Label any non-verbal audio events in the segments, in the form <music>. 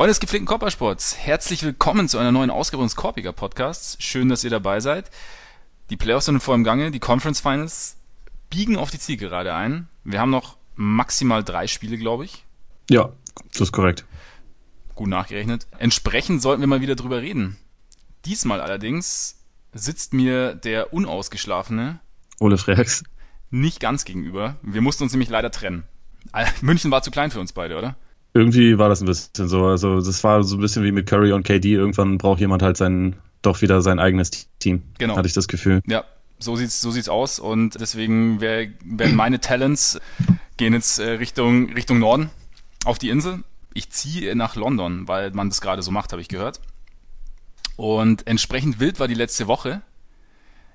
Freunde des gepflegten Körpersports, herzlich willkommen zu einer neuen Ausgabe unseres Korpiger Podcasts. Schön, dass ihr dabei seid. Die Playoffs sind vor im Gange, die Conference Finals biegen auf die Zielgerade ein. Wir haben noch maximal drei Spiele, glaube ich. Ja, das ist korrekt. Gut nachgerechnet. Entsprechend sollten wir mal wieder drüber reden. Diesmal allerdings sitzt mir der unausgeschlafene Ole Freaks nicht ganz gegenüber. Wir mussten uns nämlich leider trennen. <laughs> München war zu klein für uns beide, oder? Irgendwie war das ein bisschen so. Also das war so ein bisschen wie mit Curry und KD. Irgendwann braucht jemand halt sein, doch wieder sein eigenes Team. Genau. Hatte ich das Gefühl. Ja, so sieht's, so sieht's aus. Und deswegen wär, werden meine Talents gehen jetzt äh, Richtung, Richtung Norden auf die Insel. Ich ziehe nach London, weil man das gerade so macht, habe ich gehört. Und entsprechend wild war die letzte Woche.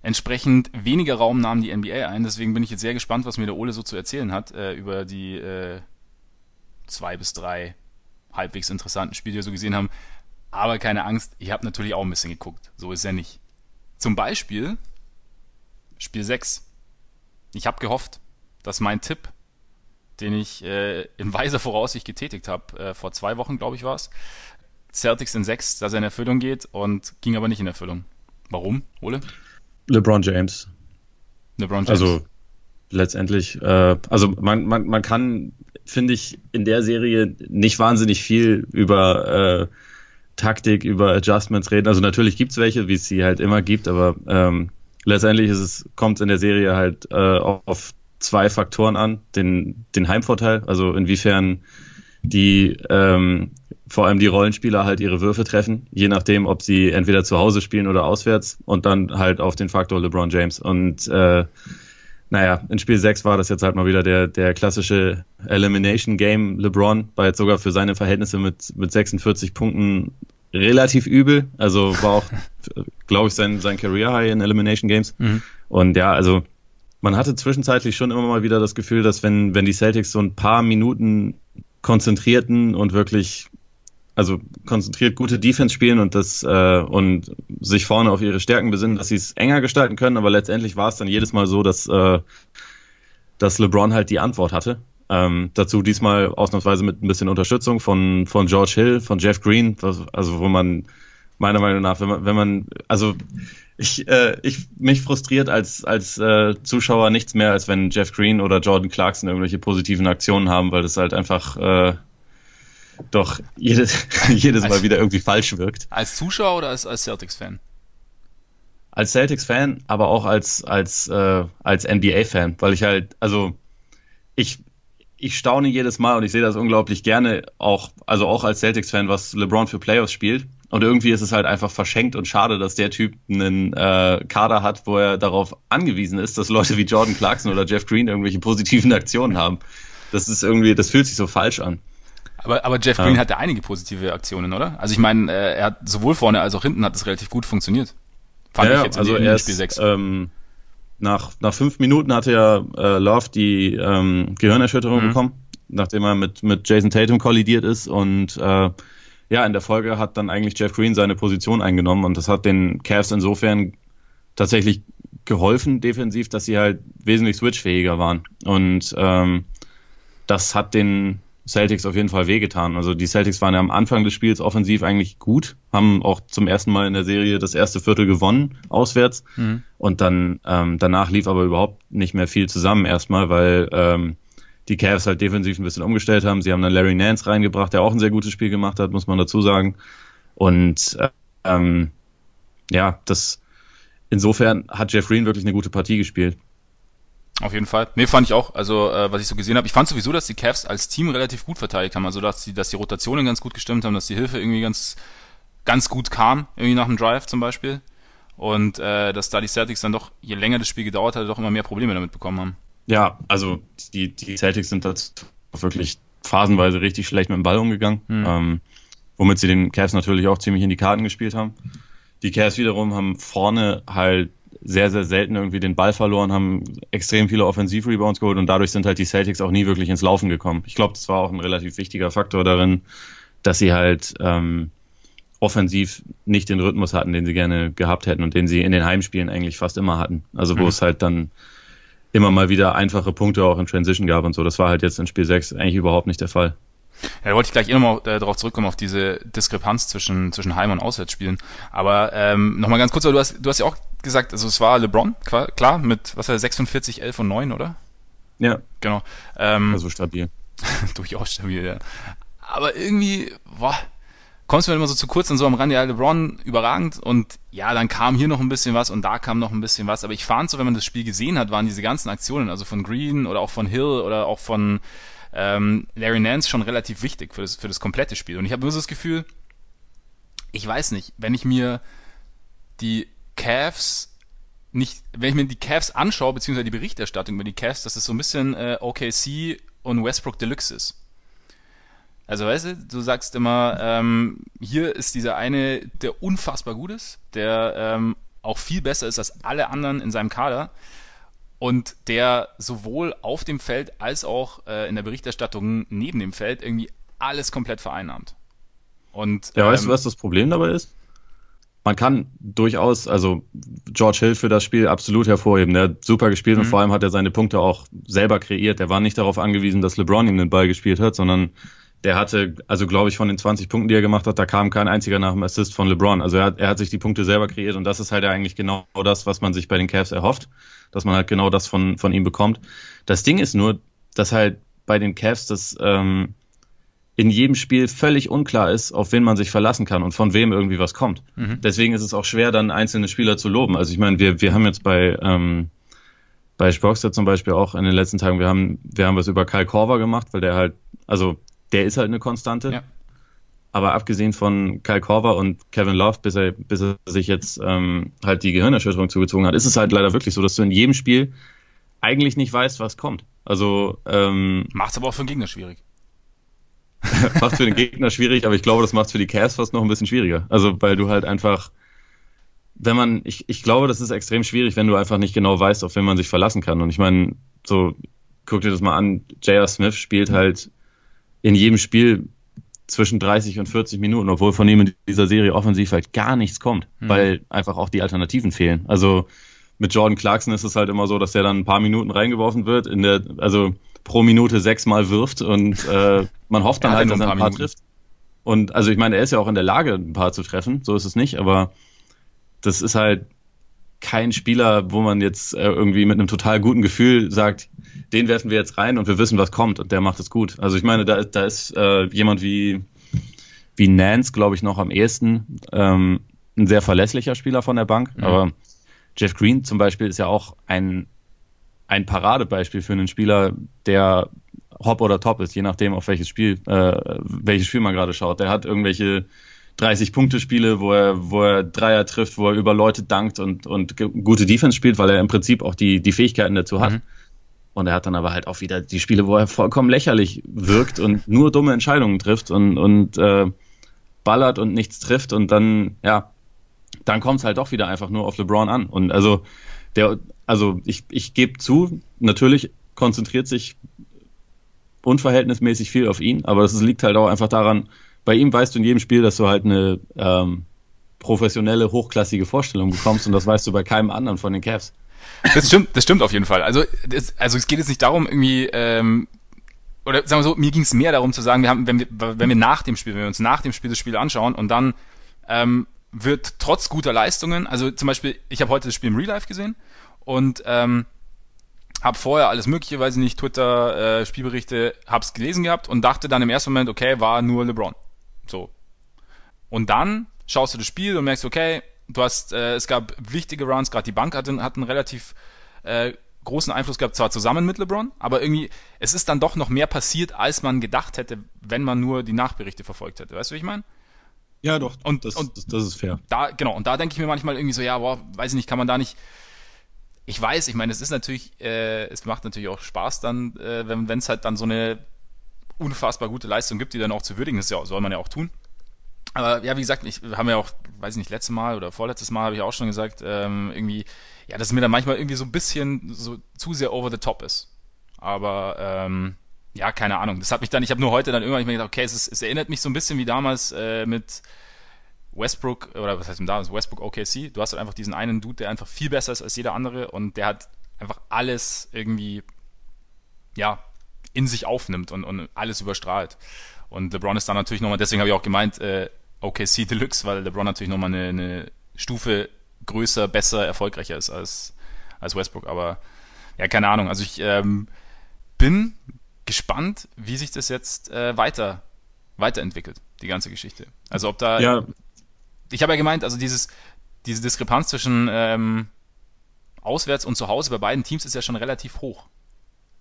Entsprechend weniger Raum nahm die NBA ein. Deswegen bin ich jetzt sehr gespannt, was mir der Ole so zu erzählen hat äh, über die äh, zwei bis drei halbwegs interessanten Spiele, die wir so gesehen haben. Aber keine Angst, ich habe natürlich auch ein bisschen geguckt. So ist er nicht. Zum Beispiel Spiel 6. Ich habe gehofft, dass mein Tipp, den ich äh, in weiser Voraussicht getätigt habe, äh, vor zwei Wochen, glaube ich, war es, Celtics in 6, dass er in Erfüllung geht und ging aber nicht in Erfüllung. Warum, Ole? LeBron James. LeBron James. Also letztendlich, äh, also man, man, man kann finde ich, in der Serie nicht wahnsinnig viel über äh, Taktik, über Adjustments reden. Also natürlich gibt's welche, wie es sie halt immer gibt, aber ähm, letztendlich ist es, kommt in der Serie halt äh, auf zwei Faktoren an. Den, den Heimvorteil, also inwiefern die ähm, vor allem die Rollenspieler halt ihre Würfe treffen, je nachdem, ob sie entweder zu Hause spielen oder auswärts und dann halt auf den Faktor LeBron James. Und äh, naja, in Spiel 6 war das jetzt halt mal wieder der, der klassische Elimination Game. LeBron war jetzt sogar für seine Verhältnisse mit, mit 46 Punkten relativ übel. Also war auch, <laughs> glaube ich, sein, sein Career High in Elimination Games. Mhm. Und ja, also man hatte zwischenzeitlich schon immer mal wieder das Gefühl, dass wenn, wenn die Celtics so ein paar Minuten konzentrierten und wirklich also konzentriert gute Defense spielen und das äh, und sich vorne auf ihre Stärken besinnen, dass sie es enger gestalten können, aber letztendlich war es dann jedes Mal so, dass, äh, dass LeBron halt die Antwort hatte. Ähm, dazu diesmal ausnahmsweise mit ein bisschen Unterstützung von, von George Hill, von Jeff Green, also wo man meiner Meinung nach, wenn man, wenn man also ich, äh, ich mich frustriert als, als äh, Zuschauer nichts mehr, als wenn Jeff Green oder Jordan Clarkson irgendwelche positiven Aktionen haben, weil das halt einfach äh, doch jedes, <laughs> jedes Mal wieder irgendwie falsch wirkt. Als Zuschauer oder als, als Celtics-Fan? Als Celtics-Fan, aber auch als, als, äh, als NBA-Fan, weil ich halt, also ich, ich staune jedes Mal und ich sehe das unglaublich gerne, auch, also auch als Celtics-Fan, was LeBron für Playoffs spielt. Und irgendwie ist es halt einfach verschenkt und schade, dass der Typ einen äh, Kader hat, wo er darauf angewiesen ist, dass Leute wie Jordan Clarkson oder Jeff Green irgendwelche positiven Aktionen haben. Das ist irgendwie, das fühlt sich so falsch an. Aber, aber Jeff Green ja. hatte einige positive Aktionen, oder? Also ich meine, äh, er hat sowohl vorne als auch hinten hat es relativ gut funktioniert. Fand ja, ich jetzt also in erst, Spiel 6. Ähm, nach, nach fünf Minuten hatte ja äh, Love die ähm, Gehirnerschütterung mhm. bekommen, nachdem er mit, mit Jason Tatum kollidiert ist und äh, ja, in der Folge hat dann eigentlich Jeff Green seine Position eingenommen und das hat den Cavs insofern tatsächlich geholfen defensiv, dass sie halt wesentlich switchfähiger waren und ähm, das hat den Celtics auf jeden Fall wehgetan. Also die Celtics waren ja am Anfang des Spiels offensiv eigentlich gut, haben auch zum ersten Mal in der Serie das erste Viertel gewonnen, auswärts. Mhm. Und dann ähm, danach lief aber überhaupt nicht mehr viel zusammen erstmal, weil ähm, die Cavs halt defensiv ein bisschen umgestellt haben. Sie haben dann Larry Nance reingebracht, der auch ein sehr gutes Spiel gemacht hat, muss man dazu sagen. Und ähm, ja, das insofern hat Jeff Green wirklich eine gute Partie gespielt. Auf jeden Fall. Nee, fand ich auch. Also, äh, was ich so gesehen habe, ich fand sowieso, dass die Cavs als Team relativ gut verteidigt haben. Also, dass die, dass die Rotationen ganz gut gestimmt haben, dass die Hilfe irgendwie ganz, ganz gut kam, irgendwie nach dem Drive zum Beispiel. Und äh, dass da die Celtics dann doch, je länger das Spiel gedauert hat, doch immer mehr Probleme damit bekommen haben. Ja, also die, die Celtics sind da wirklich phasenweise richtig schlecht mit dem Ball umgegangen, hm. ähm, womit sie den Cavs natürlich auch ziemlich in die Karten gespielt haben. Die Cavs wiederum haben vorne halt sehr, sehr selten irgendwie den Ball verloren, haben extrem viele Offensiv-Rebounds geholt und dadurch sind halt die Celtics auch nie wirklich ins Laufen gekommen. Ich glaube, das war auch ein relativ wichtiger Faktor darin, dass sie halt ähm, offensiv nicht den Rhythmus hatten, den sie gerne gehabt hätten und den sie in den Heimspielen eigentlich fast immer hatten. Also wo mhm. es halt dann immer mal wieder einfache Punkte auch in Transition gab und so. Das war halt jetzt in Spiel 6 eigentlich überhaupt nicht der Fall. Ja, da wollte ich gleich eh nochmal äh, darauf zurückkommen, auf diese Diskrepanz zwischen, zwischen Heim- und Auswärtsspielen. Aber ähm, nochmal ganz kurz, du hast, du hast ja auch gesagt, also es war LeBron, klar, mit was war 46, 11 und 9, oder? Ja. Genau. Ähm, also stabil. <laughs> durchaus stabil, ja. Aber irgendwie, boah, kommst du mir immer so zu kurz und so am Rand, ja, LeBron überragend und ja, dann kam hier noch ein bisschen was und da kam noch ein bisschen was. Aber ich fand so, wenn man das Spiel gesehen hat, waren diese ganzen Aktionen, also von Green oder auch von Hill oder auch von ähm, Larry Nance schon relativ wichtig für das, für das komplette Spiel. Und ich habe nur so das Gefühl, ich weiß nicht, wenn ich mir die Cavs nicht, wenn ich mir die Cavs anschaue, beziehungsweise die Berichterstattung über die Cavs, dass es so ein bisschen äh, OKC und Westbrook Deluxe ist. Also weißt du, du sagst immer, ähm, hier ist dieser eine, der unfassbar gut ist, der ähm, auch viel besser ist als alle anderen in seinem Kader und der sowohl auf dem Feld als auch äh, in der Berichterstattung neben dem Feld irgendwie alles komplett vereinnahmt. Und, ja, ähm, weißt du, ähm, was das Problem dabei ist? Man kann durchaus, also George Hill für das Spiel absolut hervorheben. Der hat super gespielt mhm. und vor allem hat er seine Punkte auch selber kreiert. Er war nicht darauf angewiesen, dass LeBron ihm den Ball gespielt hat, sondern der hatte, also glaube ich, von den 20 Punkten, die er gemacht hat, da kam kein einziger nach dem Assist von LeBron. Also er hat, er hat sich die Punkte selber kreiert und das ist halt eigentlich genau das, was man sich bei den Cavs erhofft, dass man halt genau das von, von ihm bekommt. Das Ding ist nur, dass halt bei den Cavs das ähm, in jedem Spiel völlig unklar ist, auf wen man sich verlassen kann und von wem irgendwie was kommt. Mhm. Deswegen ist es auch schwer, dann einzelne Spieler zu loben. Also ich meine, wir, wir haben jetzt bei ähm, bei Spockster zum Beispiel auch in den letzten Tagen, wir haben, wir haben was über Kyle Korver gemacht, weil der halt, also der ist halt eine Konstante. Ja. Aber abgesehen von Kyle Korver und Kevin Love, bis er, bis er sich jetzt ähm, halt die Gehirnerschütterung zugezogen hat, ist es halt leider wirklich so, dass du in jedem Spiel eigentlich nicht weißt, was kommt. Also ähm, macht's aber auch für den Gegner schwierig. <laughs> macht für den Gegner schwierig, aber ich glaube, das macht für die Cavs fast noch ein bisschen schwieriger. Also weil du halt einfach, wenn man, ich, ich glaube, das ist extrem schwierig, wenn du einfach nicht genau weißt, auf wen man sich verlassen kann. Und ich meine, so guck dir das mal an, J.R. Smith spielt halt in jedem Spiel zwischen 30 und 40 Minuten, obwohl von ihm in dieser Serie offensiv halt gar nichts kommt, mhm. weil einfach auch die Alternativen fehlen. Also mit Jordan Clarkson ist es halt immer so, dass er dann ein paar Minuten reingeworfen wird, in der, also pro Minute sechsmal wirft und äh, man hofft dann halt, dass er ein paar, paar trifft. Und also ich meine, er ist ja auch in der Lage, ein paar zu treffen, so ist es nicht, aber das ist halt kein Spieler, wo man jetzt äh, irgendwie mit einem total guten Gefühl sagt, den werfen wir jetzt rein und wir wissen, was kommt und der macht es gut. Also ich meine, da, da ist äh, jemand wie, wie Nance, glaube ich, noch am ehesten ähm, ein sehr verlässlicher Spieler von der Bank. Mhm. Aber Jeff Green zum Beispiel ist ja auch ein, ein Paradebeispiel für einen Spieler, der Hop oder Top ist, je nachdem, auf welches Spiel, äh, welches Spiel man gerade schaut. Der hat irgendwelche 30-Punkte-Spiele, wo er, wo er Dreier trifft, wo er über Leute dankt und, und gute Defense spielt, weil er im Prinzip auch die, die Fähigkeiten dazu hat. Mhm. Und er hat dann aber halt auch wieder die Spiele, wo er vollkommen lächerlich wirkt und nur dumme Entscheidungen trifft und, und äh, ballert und nichts trifft und dann, ja, dann kommt es halt doch wieder einfach nur auf LeBron an. Und also der, also ich, ich gebe zu, natürlich konzentriert sich unverhältnismäßig viel auf ihn, aber das liegt halt auch einfach daran, bei ihm weißt du in jedem Spiel, dass du halt eine ähm, professionelle, hochklassige Vorstellung bekommst und das weißt du bei keinem anderen von den Cavs. Das stimmt, das stimmt auf jeden Fall. Also, das, also es geht jetzt nicht darum, irgendwie, ähm, oder sagen wir so, mir ging es mehr darum zu sagen, wir haben, wenn wir, wenn wir nach dem Spiel, wenn wir uns nach dem Spiel das Spiel anschauen und dann ähm, wird trotz guter Leistungen, also zum Beispiel, ich habe heute das Spiel im Real Life gesehen und ähm, habe vorher alles mögliche, weiß ich nicht, Twitter, äh, Spielberichte, hab's gelesen gehabt und dachte dann im ersten Moment, okay, war nur LeBron. So. Und dann schaust du das Spiel und merkst, okay, du hast, äh, es gab wichtige Runs, gerade die Bank hat, hat einen relativ äh, großen Einfluss gehabt, zwar zusammen mit LeBron, aber irgendwie, es ist dann doch noch mehr passiert, als man gedacht hätte, wenn man nur die Nachberichte verfolgt hätte. Weißt du, wie ich meine? Ja, doch. Und, das, und das, das, ist fair. Da, genau, und da denke ich mir manchmal irgendwie so, ja, boah, weiß ich nicht, kann man da nicht. Ich weiß, ich meine, es ist natürlich, äh, es macht natürlich auch Spaß dann, äh, wenn es halt dann so eine unfassbar gute Leistung gibt, die dann auch zu würdigen ist, ja, soll man ja auch tun. Aber ja, wie gesagt, ich haben ja auch, weiß ich nicht, letztes Mal oder vorletztes Mal habe ich auch schon gesagt, ähm, irgendwie, ja, dass es mir dann manchmal irgendwie so ein bisschen so zu sehr over the top ist. Aber ähm, ja, keine Ahnung. Das hat mich dann, ich habe nur heute dann irgendwann gedacht, okay, es, ist, es erinnert mich so ein bisschen wie damals äh, mit Westbrook, oder was heißt denn damals, Westbrook OKC. Du hast halt einfach diesen einen Dude, der einfach viel besser ist als jeder andere und der hat einfach alles irgendwie, ja, in sich aufnimmt und, und alles überstrahlt. Und LeBron ist da natürlich nochmal, deswegen habe ich auch gemeint, äh, OKC Deluxe, weil LeBron natürlich nochmal eine, eine Stufe größer, besser, erfolgreicher ist als, als Westbrook. Aber ja, keine Ahnung. Also ich ähm, bin gespannt, wie sich das jetzt äh, weiter weiterentwickelt, die ganze Geschichte. Also ob da. Ja. Ich habe ja gemeint, also dieses, diese Diskrepanz zwischen ähm, auswärts und zu Hause bei beiden Teams ist ja schon relativ hoch.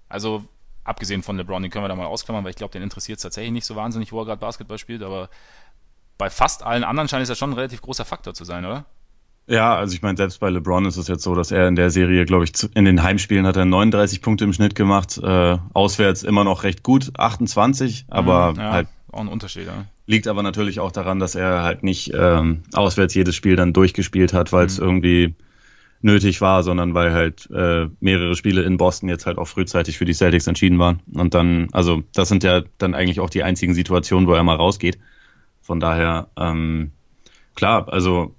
Also abgesehen von LeBron, den können wir da mal ausklammern, weil ich glaube, den interessiert es tatsächlich nicht so wahnsinnig, wo er gerade Basketball spielt, aber bei fast allen anderen scheint es ja schon ein relativ großer Faktor zu sein, oder? Ja, also ich meine, selbst bei LeBron ist es jetzt so, dass er in der Serie, glaube ich, in den Heimspielen hat er 39 Punkte im Schnitt gemacht, äh, auswärts immer noch recht gut, 28, aber mhm, ja, halt auch ein Unterschied. Ja. Liegt aber natürlich auch daran, dass er halt nicht ähm, auswärts jedes Spiel dann durchgespielt hat, weil es mhm. irgendwie nötig war, sondern weil halt äh, mehrere Spiele in Boston jetzt halt auch frühzeitig für die Celtics entschieden waren. Und dann, also das sind ja dann eigentlich auch die einzigen Situationen, wo er mal rausgeht. Von daher, ähm, klar, also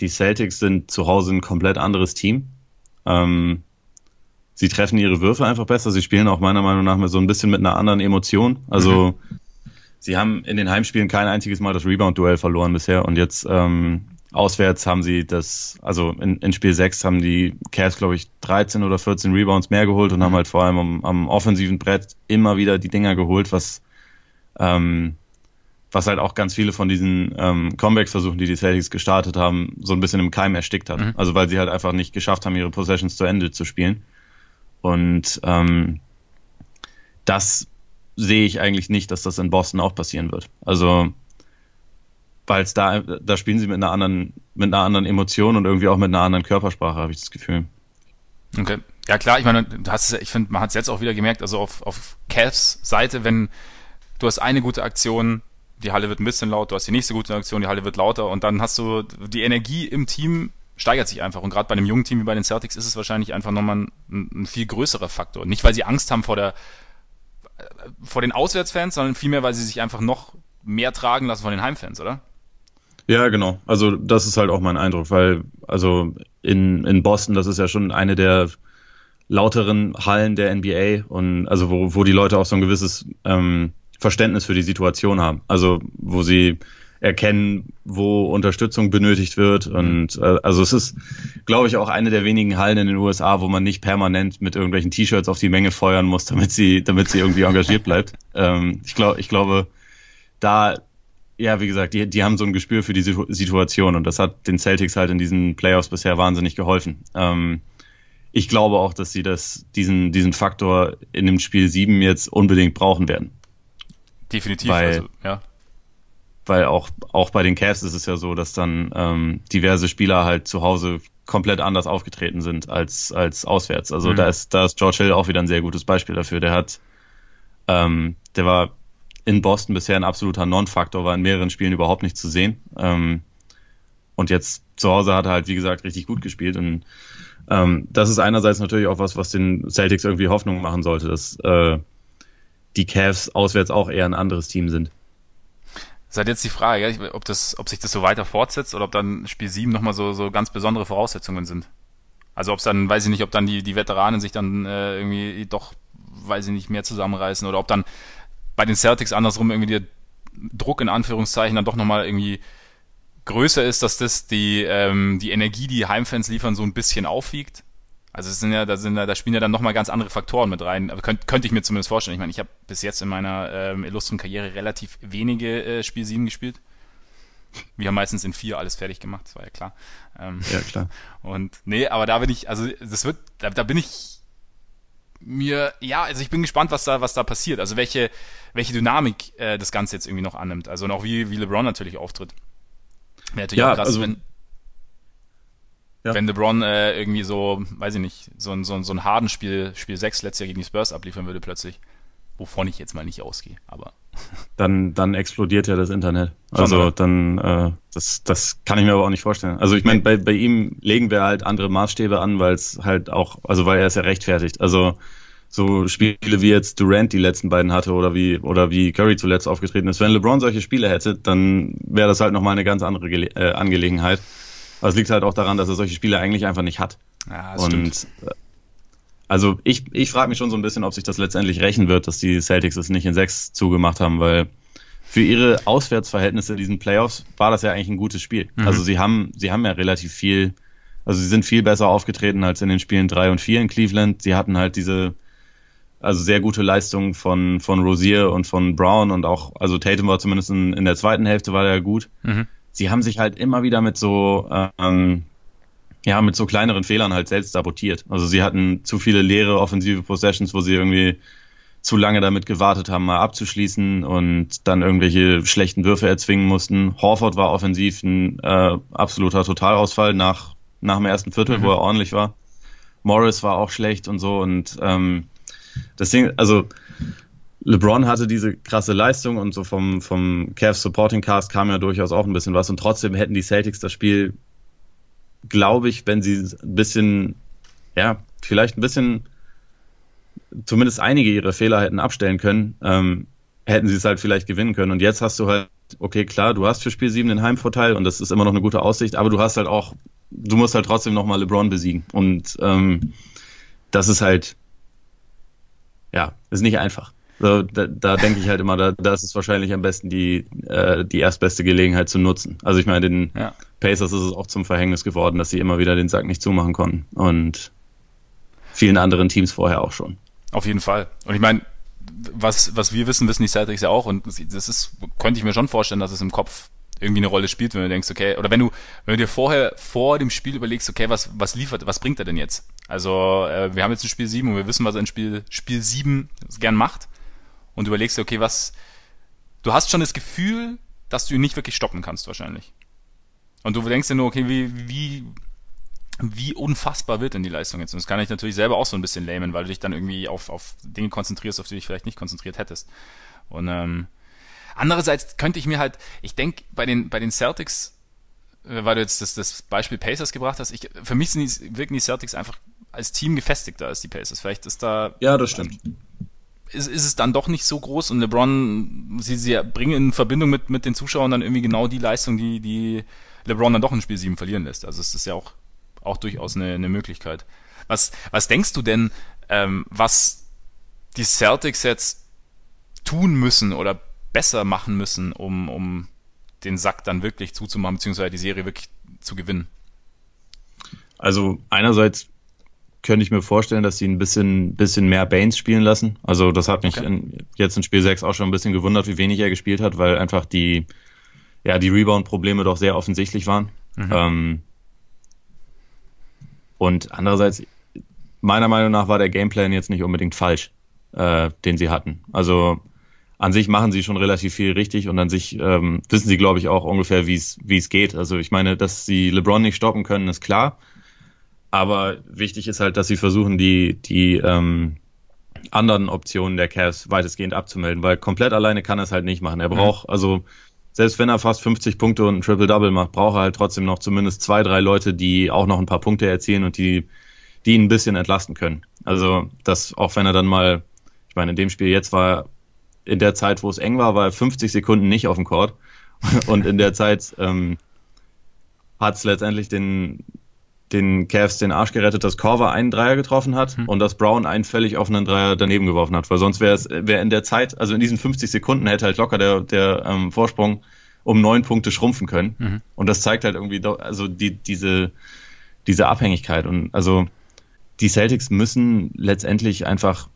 die Celtics sind zu Hause ein komplett anderes Team. Ähm, sie treffen ihre Würfe einfach besser. Sie spielen auch meiner Meinung nach so ein bisschen mit einer anderen Emotion. Also mhm. sie haben in den Heimspielen kein einziges Mal das Rebound-Duell verloren bisher und jetzt ähm, auswärts haben sie das, also in, in Spiel 6 haben die Cavs, glaube ich, 13 oder 14 Rebounds mehr geholt und haben mhm. halt vor allem am, am offensiven Brett immer wieder die Dinger geholt, was ähm, was halt auch ganz viele von diesen ähm, Comebacks-Versuchen, die die Celtics gestartet haben, so ein bisschen im Keim erstickt hat. Mhm. Also weil sie halt einfach nicht geschafft haben, ihre Possessions zu Ende zu spielen. Und ähm, das sehe ich eigentlich nicht, dass das in Boston auch passieren wird. Also weil es da, da spielen sie mit einer anderen, mit einer anderen Emotion und irgendwie auch mit einer anderen Körpersprache, habe ich das Gefühl. Okay. Ja klar, ich meine, du hast es, ich finde, man hat es jetzt auch wieder gemerkt, also auf, auf Cavs Seite, wenn du hast eine gute Aktion, die Halle wird ein bisschen laut, du hast die nächste gute Aktion, die Halle wird lauter und dann hast du die Energie im Team steigert sich einfach. Und gerade bei einem jungen Team wie bei den Celtics ist es wahrscheinlich einfach nochmal ein, ein viel größerer Faktor. Nicht, weil sie Angst haben vor der äh, vor den Auswärtsfans, sondern vielmehr, weil sie sich einfach noch mehr tragen lassen von den Heimfans, oder? Ja, genau. Also das ist halt auch mein Eindruck, weil also in, in Boston, das ist ja schon eine der lauteren Hallen der NBA und also wo, wo die Leute auch so ein gewisses ähm, Verständnis für die Situation haben. Also wo sie erkennen, wo Unterstützung benötigt wird. Und äh, also es ist, glaube ich, auch eine der wenigen Hallen in den USA, wo man nicht permanent mit irgendwelchen T-Shirts auf die Menge feuern muss, damit sie, damit sie irgendwie engagiert bleibt. Ähm, ich glaube, ich glaube, da, ja, wie gesagt, die, die haben so ein Gespür für die Situation und das hat den Celtics halt in diesen Playoffs bisher wahnsinnig geholfen. Ähm, ich glaube auch, dass sie das, diesen, diesen Faktor in dem Spiel 7 jetzt unbedingt brauchen werden. Definitiv, weil, also, ja. Weil auch, auch bei den Cavs ist es ja so, dass dann ähm, diverse Spieler halt zu Hause komplett anders aufgetreten sind als, als auswärts. Also mhm. da ist, da ist George Hill auch wieder ein sehr gutes Beispiel dafür. Der hat, ähm, der war in Boston bisher ein absoluter Non-Faktor, war in mehreren Spielen überhaupt nicht zu sehen. Ähm, und jetzt zu Hause hat er halt, wie gesagt, richtig gut gespielt. Und ähm, das ist einerseits natürlich auch was, was den Celtics irgendwie Hoffnung machen sollte, dass äh, die Cavs auswärts auch eher ein anderes Team sind. Das halt jetzt die Frage, ob, das, ob sich das so weiter fortsetzt oder ob dann Spiel 7 nochmal so, so ganz besondere Voraussetzungen sind. Also ob es dann, weiß ich nicht, ob dann die, die Veteranen sich dann äh, irgendwie doch, weiß ich nicht, mehr zusammenreißen oder ob dann bei den Celtics andersrum irgendwie der Druck in Anführungszeichen dann doch nochmal irgendwie größer ist, dass das die, ähm, die Energie, die Heimfans liefern, so ein bisschen aufwiegt. Also es sind ja, da sind ja, da spielen ja dann nochmal ganz andere Faktoren mit rein. Aber könnt, könnte ich mir zumindest vorstellen. Ich meine, ich habe bis jetzt in meiner ähm, illustren Karriere relativ wenige äh, Spiel 7 gespielt. Wir haben meistens in vier alles fertig gemacht, das war ja klar. Ähm, ja, klar. <laughs> Und nee, aber da bin ich, also das wird, da, da bin ich mir, ja, also ich bin gespannt, was da, was da passiert. Also welche, welche Dynamik äh, das Ganze jetzt irgendwie noch annimmt. Also und auch wie, wie LeBron natürlich auftritt. Wäre natürlich ja, auch krass, also, wenn, ja. Wenn LeBron äh, irgendwie so, weiß ich nicht, so ein, so ein, so ein Harden-Spiel, Spiel 6 letztes Jahr gegen die Spurs abliefern würde plötzlich, wovon ich jetzt mal nicht ausgehe, aber. <laughs> Dann, dann explodiert ja das Internet. Also dann, äh, das, das kann ich mir aber auch nicht vorstellen. Also ich meine, bei, bei ihm legen wir halt andere Maßstäbe an, weil es halt auch, also weil er es ja rechtfertigt. Also so Spiele wie jetzt Durant die letzten beiden hatte oder wie oder wie Curry zuletzt aufgetreten ist. Wenn LeBron solche Spiele hätte, dann wäre das halt nochmal eine ganz andere Gele äh, Angelegenheit. Aber es liegt halt auch daran, dass er solche Spiele eigentlich einfach nicht hat. Ja, das und stimmt. Äh, also ich, ich frage mich schon so ein bisschen, ob sich das letztendlich rächen wird, dass die Celtics es nicht in sechs zugemacht haben, weil für ihre Auswärtsverhältnisse in diesen Playoffs war das ja eigentlich ein gutes Spiel. Mhm. Also sie haben, sie haben ja relativ viel, also sie sind viel besser aufgetreten als in den Spielen drei und vier in Cleveland. Sie hatten halt diese, also sehr gute Leistungen von, von Rosier und von Brown und auch, also Tatum war zumindest in, in der zweiten Hälfte war der gut. Mhm. Sie haben sich halt immer wieder mit so, ähm, ja, mit so kleineren Fehlern halt selbst sabotiert. Also sie hatten zu viele leere offensive Possessions, wo sie irgendwie zu lange damit gewartet haben, mal abzuschließen und dann irgendwelche schlechten Würfe erzwingen mussten. Horford war offensiv ein äh, absoluter Totalausfall nach, nach dem ersten Viertel, mhm. wo er ordentlich war. Morris war auch schlecht und so und ähm, das Ding, also LeBron hatte diese krasse Leistung und so vom, vom Cavs Supporting Cast kam ja durchaus auch ein bisschen was und trotzdem hätten die Celtics das Spiel glaube ich, wenn sie ein bisschen, ja, vielleicht ein bisschen, zumindest einige ihrer Fehler hätten abstellen können, ähm, hätten sie es halt vielleicht gewinnen können. Und jetzt hast du halt, okay, klar, du hast für Spiel 7 den Heimvorteil und das ist immer noch eine gute Aussicht, aber du hast halt auch, du musst halt trotzdem nochmal LeBron besiegen. Und ähm, das ist halt, ja, ist nicht einfach. So, da, da denke ich halt immer, da, da ist es wahrscheinlich am besten die, äh, die erstbeste Gelegenheit zu nutzen. Also ich meine, den ja. Pacers ist es auch zum Verhängnis geworden, dass sie immer wieder den Sack nicht zumachen konnten. Und vielen anderen Teams vorher auch schon. Auf jeden Fall. Und ich meine, was, was wir wissen, wissen die Celtics ja auch. Und das ist, könnte ich mir schon vorstellen, dass es im Kopf irgendwie eine Rolle spielt, wenn du denkst, okay, oder wenn du, wenn du dir vorher vor dem Spiel überlegst, okay, was, was liefert, was bringt er denn jetzt? Also, äh, wir haben jetzt ein Spiel 7 und wir wissen, was er in Spiel, Spiel 7 gern macht und überlegst dir, okay, was. Du hast schon das Gefühl, dass du ihn nicht wirklich stoppen kannst, wahrscheinlich. Und du denkst dir nur, okay, wie, wie, wie unfassbar wird denn die Leistung jetzt? Und das kann ich natürlich selber auch so ein bisschen lähmen, weil du dich dann irgendwie auf, auf Dinge konzentrierst, auf die du dich vielleicht nicht konzentriert hättest. Und ähm, andererseits könnte ich mir halt, ich denke, bei den, bei den Celtics, äh, weil du jetzt das, das Beispiel Pacers gebracht hast, ich, für mich sind die, wirken die Celtics einfach als Team gefestigter als die Pacers. Vielleicht ist da. Ja, das stimmt ist, ist es dann doch nicht so groß und LeBron, sie, sie bringen in Verbindung mit, mit den Zuschauern dann irgendwie genau die Leistung, die, die LeBron dann doch in Spiel 7 verlieren lässt. Also es ist ja auch, auch durchaus eine, eine Möglichkeit. Was, was denkst du denn, ähm, was die Celtics jetzt tun müssen oder besser machen müssen, um, um den Sack dann wirklich zuzumachen, beziehungsweise die Serie wirklich zu gewinnen? Also einerseits könnte ich mir vorstellen, dass sie ein bisschen, bisschen mehr Baines spielen lassen. Also das hat mich okay. in, jetzt in Spiel 6 auch schon ein bisschen gewundert, wie wenig er gespielt hat, weil einfach die, ja, die Rebound-Probleme doch sehr offensichtlich waren. Mhm. Ähm, und andererseits, meiner Meinung nach war der Gameplan jetzt nicht unbedingt falsch, äh, den sie hatten. Also an sich machen sie schon relativ viel richtig und an sich ähm, wissen sie, glaube ich, auch ungefähr, wie es wie es geht. Also ich meine, dass sie LeBron nicht stoppen können, ist klar. Aber wichtig ist halt, dass sie versuchen, die, die ähm, anderen Optionen der Cavs weitestgehend abzumelden, weil komplett alleine kann er es halt nicht machen. Er braucht, mhm. also selbst wenn er fast 50 Punkte und ein Triple-Double macht, braucht er halt trotzdem noch zumindest zwei, drei Leute, die auch noch ein paar Punkte erzielen und die, die ihn ein bisschen entlasten können. Also, das, auch wenn er dann mal, ich meine, in dem Spiel jetzt war, in der Zeit, wo es eng war, war er 50 Sekunden nicht auf dem Court. <laughs> Und in der Zeit ähm, hat es letztendlich den, den Cavs den Arsch gerettet, dass Corver einen Dreier getroffen hat hm. und dass Brown einen völlig offenen Dreier daneben geworfen hat, weil sonst wäre es wäre in der Zeit, also in diesen 50 Sekunden hätte halt locker der der ähm, Vorsprung um neun Punkte schrumpfen können mhm. und das zeigt halt irgendwie also die diese diese Abhängigkeit und also die Celtics müssen letztendlich einfach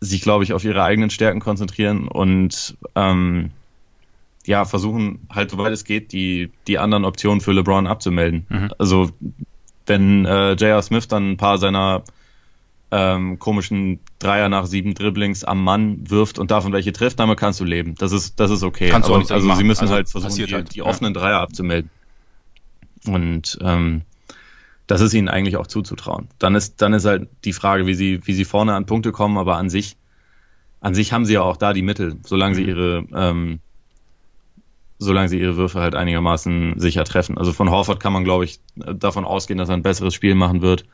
sich glaube ich auf ihre eigenen Stärken konzentrieren und ähm, ja, versuchen halt, soweit es geht, die, die anderen Optionen für LeBron abzumelden. Mhm. Also wenn äh, J.R. Smith dann ein paar seiner ähm, komischen Dreier nach sieben Dribblings am Mann wirft und davon welche trifft, damit kannst du leben. Das ist, das ist okay. Kannst Aber, du nicht also machen. sie müssen also halt versuchen, die, halt, die offenen ja. Dreier abzumelden. Und ähm, das ist ihnen eigentlich auch zuzutrauen. Dann ist, dann ist halt die Frage, wie sie, wie sie vorne an Punkte kommen, aber an sich, an sich haben sie ja auch da die Mittel, solange sie mhm. ihre ähm, solange sie ihre Würfe halt einigermaßen sicher treffen. Also von Horford kann man, glaube ich, davon ausgehen, dass er ein besseres Spiel machen wird.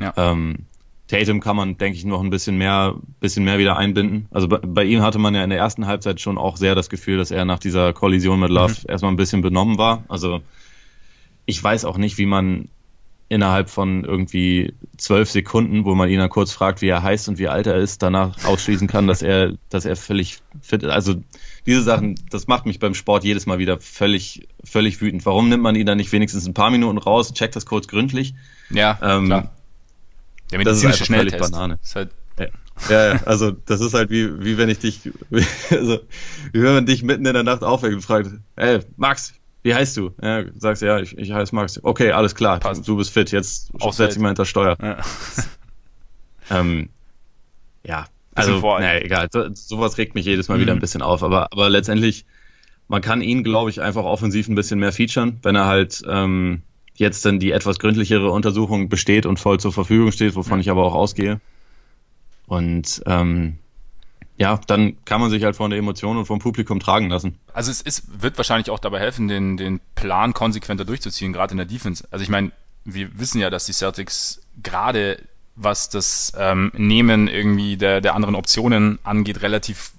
Ja. Ähm, Tatum kann man, denke ich, noch ein bisschen mehr, bisschen mehr wieder einbinden. Also bei, bei, ihm hatte man ja in der ersten Halbzeit schon auch sehr das Gefühl, dass er nach dieser Kollision mit Love mhm. erstmal ein bisschen benommen war. Also ich weiß auch nicht, wie man, innerhalb von irgendwie zwölf Sekunden, wo man ihn dann kurz fragt, wie er heißt und wie alt er ist, danach ausschließen kann, dass er, dass er völlig fit ist. Also diese Sachen, das macht mich beim Sport jedes Mal wieder völlig, völlig wütend. Warum nimmt man ihn dann nicht wenigstens ein paar Minuten raus, checkt das kurz gründlich? Ja, ähm, klar. Der medizinische Schnelltest. Banane. Ist halt ja. ja, ja, also das ist halt wie, wie wenn ich dich, <laughs> also wie wenn man dich mitten in der Nacht aufweckt und fragt, ey, Max, wie heißt du? Ja, sagst ja, ich, ich heiße Max. Okay, alles klar, Passt. du bist fit, jetzt setz dich mal hinter Steuer. Ja, ähm, ja also, naja, egal, so, sowas regt mich jedes Mal mhm. wieder ein bisschen auf, aber, aber letztendlich, man kann ihn, glaube ich, einfach offensiv ein bisschen mehr featuren, wenn er halt ähm, jetzt dann die etwas gründlichere Untersuchung besteht und voll zur Verfügung steht, wovon mhm. ich aber auch ausgehe. Und ähm, ja, dann kann man sich halt von der Emotion und vom Publikum tragen lassen. Also es ist, wird wahrscheinlich auch dabei helfen, den, den Plan konsequenter durchzuziehen, gerade in der Defense. Also ich meine, wir wissen ja, dass die Celtics gerade was das ähm, Nehmen irgendwie der, der anderen Optionen angeht, relativ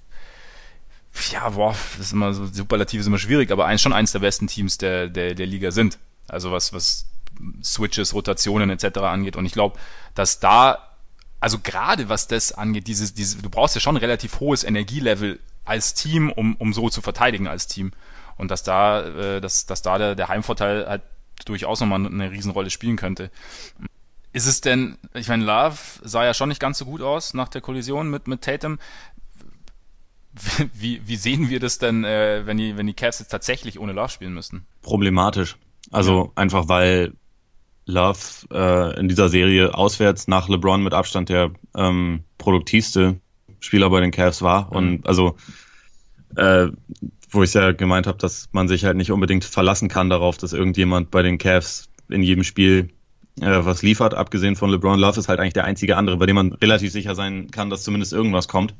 ja, boah, das ist immer so superlativ ist immer schwierig, aber eins schon eins der besten Teams der, der, der Liga sind. Also was, was Switches, Rotationen etc. angeht. Und ich glaube, dass da also gerade was das angeht, dieses, dieses, du brauchst ja schon relativ hohes Energielevel als Team, um, um so zu verteidigen als Team. Und dass da, äh, dass, dass da der, der Heimvorteil halt durchaus nochmal eine Riesenrolle spielen könnte. Ist es denn, ich meine, Love sah ja schon nicht ganz so gut aus nach der Kollision mit, mit Tatum. Wie, wie sehen wir das denn, äh, wenn die, wenn die Cavs jetzt tatsächlich ohne Love spielen müssten? Problematisch. Also einfach weil Love äh, in dieser Serie auswärts nach LeBron mit Abstand der ähm, produktivste Spieler bei den Cavs war. Mhm. Und also, äh, wo ich ja gemeint habe, dass man sich halt nicht unbedingt verlassen kann darauf, dass irgendjemand bei den Cavs in jedem Spiel äh, was liefert, abgesehen von LeBron Love ist halt eigentlich der einzige andere, bei dem man relativ sicher sein kann, dass zumindest irgendwas kommt.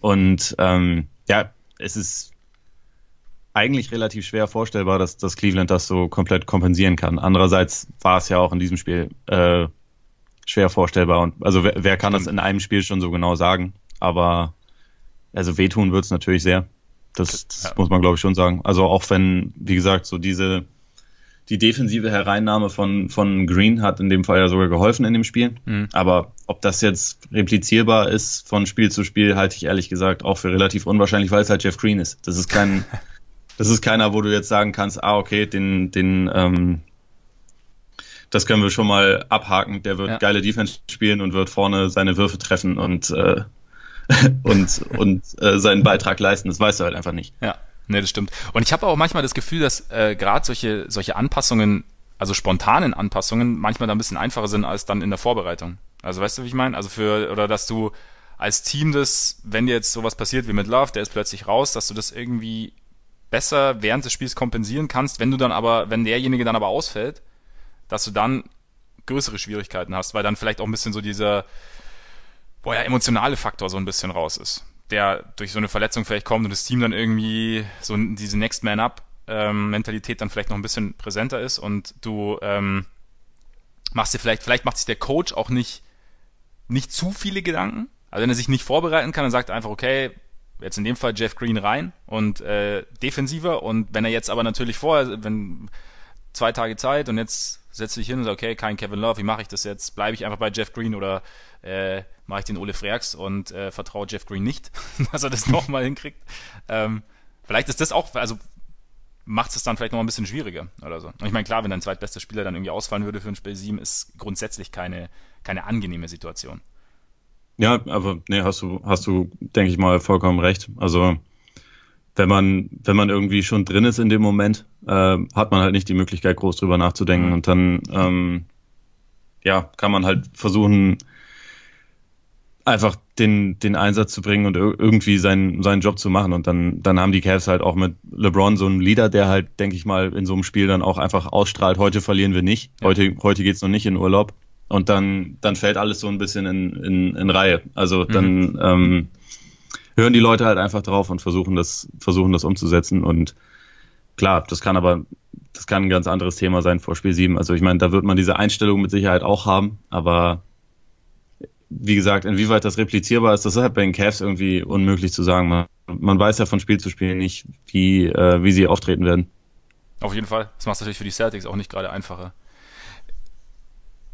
Und ähm, ja, es ist eigentlich relativ schwer vorstellbar, dass, dass Cleveland das so komplett kompensieren kann. Andererseits war es ja auch in diesem Spiel äh, schwer vorstellbar. Und also wer, wer kann das in einem Spiel schon so genau sagen? Aber also wehtun wird es natürlich sehr. Das, das ja. muss man glaube ich schon sagen. Also auch wenn, wie gesagt, so diese die defensive Hereinnahme von, von Green hat in dem Fall ja sogar geholfen in dem Spiel. Mhm. Aber ob das jetzt replizierbar ist von Spiel zu Spiel, halte ich ehrlich gesagt auch für relativ unwahrscheinlich, weil es halt Jeff Green ist. Das ist kein, <laughs> Das ist keiner, wo du jetzt sagen kannst, ah, okay, den, den, ähm, das können wir schon mal abhaken. Der wird ja. geile Defense spielen und wird vorne seine Würfe treffen und, äh, <laughs> und, und äh, seinen Beitrag leisten. Das weißt du halt einfach nicht. Ja, nee, das stimmt. Und ich habe auch manchmal das Gefühl, dass äh, gerade solche, solche Anpassungen, also spontanen Anpassungen, manchmal da ein bisschen einfacher sind als dann in der Vorbereitung. Also weißt du, wie ich meine? Also für, oder dass du als Team das, wenn dir jetzt sowas passiert wie mit Love, der ist plötzlich raus, dass du das irgendwie besser während des Spiels kompensieren kannst, wenn du dann aber, wenn derjenige dann aber ausfällt, dass du dann größere Schwierigkeiten hast, weil dann vielleicht auch ein bisschen so dieser, boah, ja, emotionale Faktor so ein bisschen raus ist, der durch so eine Verletzung vielleicht kommt und das Team dann irgendwie so diese Next Man Up ähm, Mentalität dann vielleicht noch ein bisschen präsenter ist und du ähm, machst dir vielleicht, vielleicht macht sich der Coach auch nicht, nicht zu viele Gedanken. Also wenn er sich nicht vorbereiten kann, dann sagt er einfach, okay, jetzt in dem Fall Jeff Green rein und äh, defensiver. Und wenn er jetzt aber natürlich vorher, wenn zwei Tage Zeit und jetzt setze ich hin und sage, okay, kein Kevin Love, wie mache ich das jetzt? Bleibe ich einfach bei Jeff Green oder äh, mache ich den Ole Freaks und äh, vertraue Jeff Green nicht, <laughs> dass er das nochmal hinkriegt? Ähm, vielleicht ist das auch, also macht es dann vielleicht noch ein bisschen schwieriger oder so. Und ich meine, klar, wenn dein zweitbester Spieler dann irgendwie ausfallen würde für ein Spiel 7, ist grundsätzlich keine, keine angenehme Situation. Ja, aber nee, hast du, hast du, denke ich mal, vollkommen recht. Also wenn man, wenn man irgendwie schon drin ist in dem Moment, äh, hat man halt nicht die Möglichkeit, groß drüber nachzudenken. Mhm. Und dann ähm, ja, kann man halt versuchen, einfach den, den Einsatz zu bringen und irgendwie seinen, seinen Job zu machen. Und dann, dann haben die Cavs halt auch mit LeBron so einen Leader, der halt, denke ich mal, in so einem Spiel dann auch einfach ausstrahlt, heute verlieren wir nicht, ja. heute, heute geht's noch nicht in Urlaub und dann, dann fällt alles so ein bisschen in, in, in Reihe. Also dann mhm. ähm, hören die Leute halt einfach drauf und versuchen das, versuchen das umzusetzen. Und klar, das kann aber, das kann ein ganz anderes Thema sein vor Spiel 7. Also ich meine, da wird man diese Einstellung mit Sicherheit auch haben, aber wie gesagt, inwieweit das replizierbar ist, das ist halt bei den Cavs irgendwie unmöglich zu sagen. Man, man weiß ja von Spiel zu Spiel nicht, wie, äh, wie sie auftreten werden. Auf jeden Fall. Das macht es natürlich für die Celtics auch nicht gerade einfacher.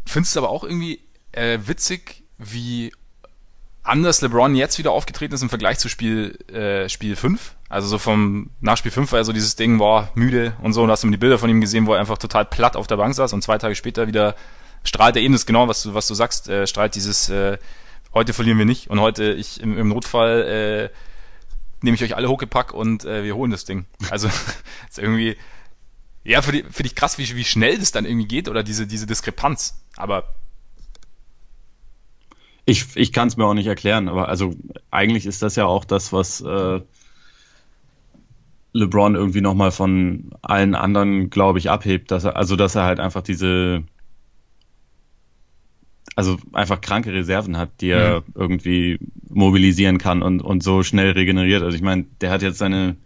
findest du aber auch irgendwie äh, witzig, wie anders LeBron jetzt wieder aufgetreten ist im Vergleich zu Spiel, äh, Spiel 5. Also so vom, nach Spiel 5 war ja so dieses Ding, boah, müde und so, und hast du die Bilder von ihm gesehen, wo er einfach total platt auf der Bank saß und zwei Tage später wieder strahlt er eben das genau, was du, was du sagst, äh, strahlt dieses, äh, heute verlieren wir nicht und heute ich im, im Notfall äh, nehme ich euch alle hochgepackt und äh, wir holen das Ding. Also <laughs> ist irgendwie, ja, für dich krass, wie, wie schnell das dann irgendwie geht oder diese, diese Diskrepanz. Aber ich, ich kann es mir auch nicht erklären, aber also eigentlich ist das ja auch das, was äh, LeBron irgendwie nochmal von allen anderen, glaube ich, abhebt, dass er, also dass er halt einfach diese, also einfach kranke Reserven hat, die er mhm. irgendwie mobilisieren kann und, und so schnell regeneriert. Also ich meine, der hat jetzt seine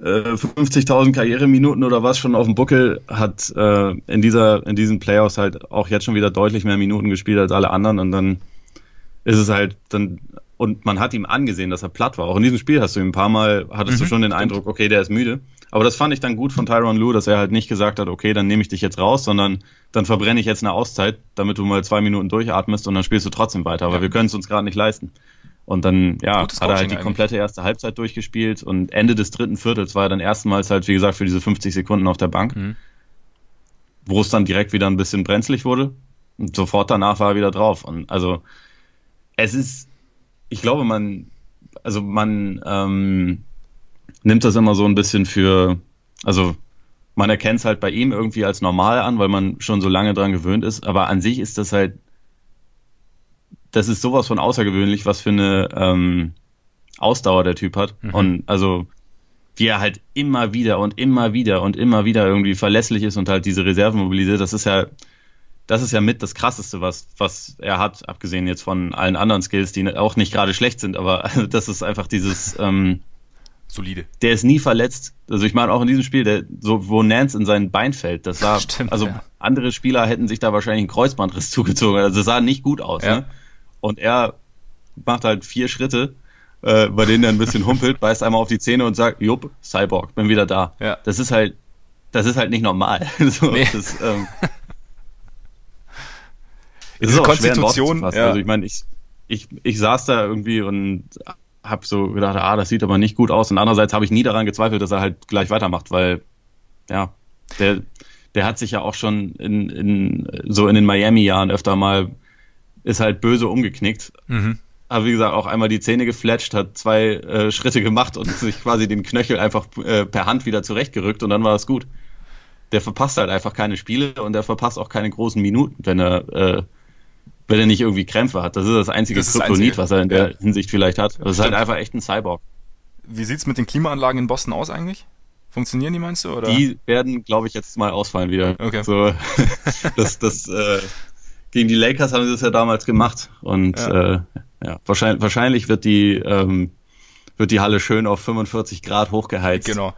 äh, 50.000 Karriereminuten oder was schon auf dem Buckel, hat äh, in dieser in diesen Playoffs halt auch jetzt schon wieder deutlich mehr Minuten gespielt als alle anderen und dann ist es halt dann und man hat ihm angesehen, dass er platt war. Auch in diesem Spiel hast du ihm ein paar Mal, hattest mhm, du schon den Eindruck, okay, der ist müde. Aber das fand ich dann gut von Tyron Lue, dass er halt nicht gesagt hat, okay, dann nehme ich dich jetzt raus, sondern dann verbrenne ich jetzt eine Auszeit, damit du mal zwei Minuten durchatmest und dann spielst du trotzdem weiter. Aber ja. wir können es uns gerade nicht leisten. Und dann, ja, Gutes hat er halt die komplette erste Halbzeit durchgespielt und Ende des dritten Viertels war er dann erstmals halt, wie gesagt, für diese 50 Sekunden auf der Bank, mhm. wo es dann direkt wieder ein bisschen brenzlig wurde. Und sofort danach war er wieder drauf. Und also, es ist, ich glaube, man, also man ähm, nimmt das immer so ein bisschen für, also man erkennt es halt bei ihm irgendwie als normal an, weil man schon so lange dran gewöhnt ist, aber an sich ist das halt, das ist sowas von außergewöhnlich, was für eine ähm, Ausdauer der Typ hat. Mhm. Und also wie er halt immer wieder und immer wieder und immer wieder irgendwie verlässlich ist und halt diese Reserven mobilisiert, das ist ja, das ist ja mit das krasseste, was, was er hat, abgesehen jetzt von allen anderen Skills, die auch nicht gerade schlecht sind, aber <laughs> das ist einfach dieses ähm, solide. Der ist nie verletzt. Also ich meine auch in diesem Spiel, der, so wo Nance in sein Bein fällt, das sah, <laughs> Stimmt, also ja. andere Spieler hätten sich da wahrscheinlich einen Kreuzbandriss <laughs> zugezogen. Also das sah nicht gut aus. Ja. Ne? Und er macht halt vier Schritte, äh, bei denen er ein bisschen humpelt, beißt einmal auf die Zähne und sagt, Jupp, Cyborg, bin wieder da. Ja. Das ist halt, das ist halt nicht normal. so, nee. das, ähm, Diese Konstitution. Ja. Also ich meine, ich, ich, ich saß da irgendwie und habe so gedacht, ah, das sieht aber nicht gut aus. Und andererseits habe ich nie daran gezweifelt, dass er halt gleich weitermacht, weil ja, der, der hat sich ja auch schon in, in so in den Miami-Jahren öfter mal ist halt böse umgeknickt. Mhm. Aber wie gesagt, auch einmal die Zähne gefletscht, hat zwei äh, Schritte gemacht und <laughs> sich quasi den Knöchel einfach äh, per Hand wieder zurechtgerückt und dann war es gut. Der verpasst halt einfach keine Spiele und der verpasst auch keine großen Minuten, wenn er äh, wenn er nicht irgendwie Krämpfe hat. Das ist das einzige das Kryptonit, was er in der ja. Hinsicht vielleicht hat. Das ist halt einfach echt ein Cyborg. Wie sieht's mit den Klimaanlagen in Boston aus eigentlich? Funktionieren die, meinst du? Oder? Die werden, glaube ich, jetzt mal ausfallen wieder. Okay. So, <laughs> das, das, äh, gegen die Lakers haben sie das ja damals gemacht. Und ja, äh, ja wahrscheinlich, wahrscheinlich wird die, ähm, wird die Halle schön auf 45 Grad hochgeheizt. Genau.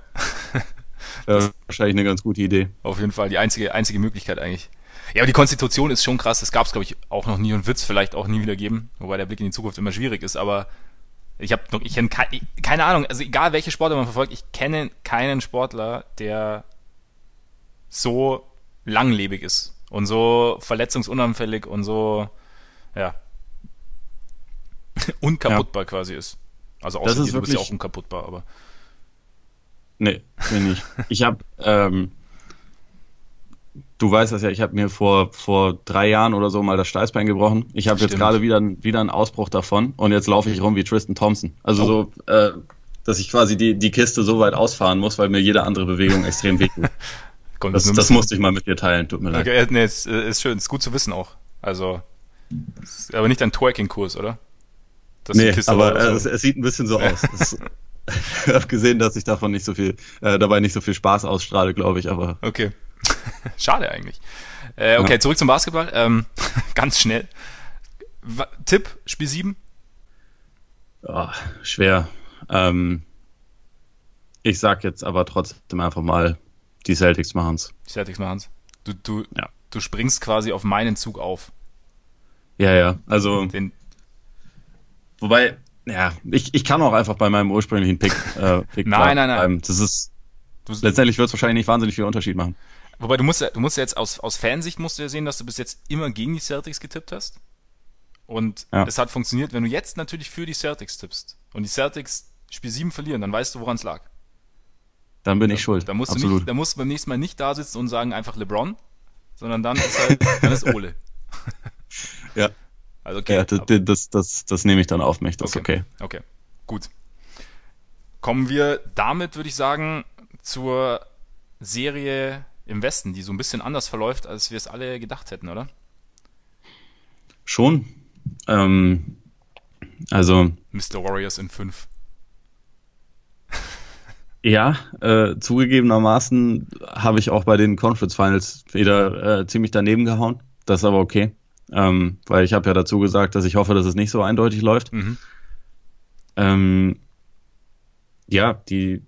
<laughs> äh, wahrscheinlich eine ganz gute Idee. Auf jeden Fall die einzige, einzige Möglichkeit eigentlich. Ja, aber die Konstitution ist schon krass. Das gab es, glaube ich, auch noch nie und wird es vielleicht auch nie wieder geben. Wobei der Blick in die Zukunft immer schwierig ist. Aber ich habe noch, ich kenne keine, Ahnung. Also egal welche Sportler man verfolgt, ich kenne keinen Sportler, der so langlebig ist und so verletzungsunanfällig und so, ja, <laughs> unkaputtbar ja. quasi ist. Also außer dir, du bist ja auch unkaputtbar, aber. Nee, bin ich. Ich habe ähm, du weißt das ja, ich habe mir vor, vor drei Jahren oder so mal das Steißbein gebrochen. Ich habe jetzt gerade wieder, wieder einen Ausbruch davon und jetzt laufe ich rum wie Tristan Thompson. Also oh. so, äh, dass ich quasi die, die Kiste so weit ausfahren muss, weil mir jede andere Bewegung <laughs> extrem wehtut. das, das musste ich mal mit dir teilen, tut mir leid. Okay, nee, ist, ist schön, ist gut zu wissen auch. Also, aber nicht ein Twerking-Kurs, oder? Dass nee, aber äh, es, es, sieht ein bisschen so aus. <laughs> <laughs> ich habe gesehen, dass ich davon nicht so viel, äh, dabei nicht so viel Spaß ausstrahle, glaube ich, aber. Okay. <laughs> Schade eigentlich. Äh, okay, ja. zurück zum Basketball. Ähm, <laughs> ganz schnell. W Tipp, Spiel 7? Oh, schwer. Ähm, ich sag jetzt aber trotzdem einfach mal, die Celtics machen's. Die Celtics machen's. Du, du, ja. du springst quasi auf meinen Zug auf. Ja, ja. Also. Den wobei, ja, ich, ich kann auch einfach bei meinem ursprünglichen Pick, äh, <laughs> Pick nein, nein, nein. Das ist. Letztendlich wird es wahrscheinlich nicht wahnsinnig viel Unterschied machen. Wobei du musst ja, du musst ja jetzt aus, aus Fansicht musst du ja sehen, dass du bis jetzt immer gegen die Celtics getippt hast. Und ja. es hat funktioniert. Wenn du jetzt natürlich für die Celtics tippst und die Celtics Spiel 7 verlieren, dann weißt du, woran es lag. Dann bin ich schuld. Da musst, Absolut. du nicht, da musst du beim nächsten Mal nicht da sitzen und sagen einfach LeBron, sondern dann ist halt, dann ist Ole. <laughs> ja. Also okay. Ja, das, das, das, das, nehme ich dann auf mich, das okay. ist okay. Okay, gut. Kommen wir damit, würde ich sagen, zur Serie im Westen, die so ein bisschen anders verläuft, als wir es alle gedacht hätten, oder? Schon. Ähm, also. Mr. Warriors in 5. <laughs> Ja, äh, zugegebenermaßen habe ich auch bei den Conference Finals wieder äh, ziemlich daneben gehauen. Das ist aber okay, ähm, weil ich habe ja dazu gesagt, dass ich hoffe, dass es nicht so eindeutig läuft. Mhm. Ähm, ja, die,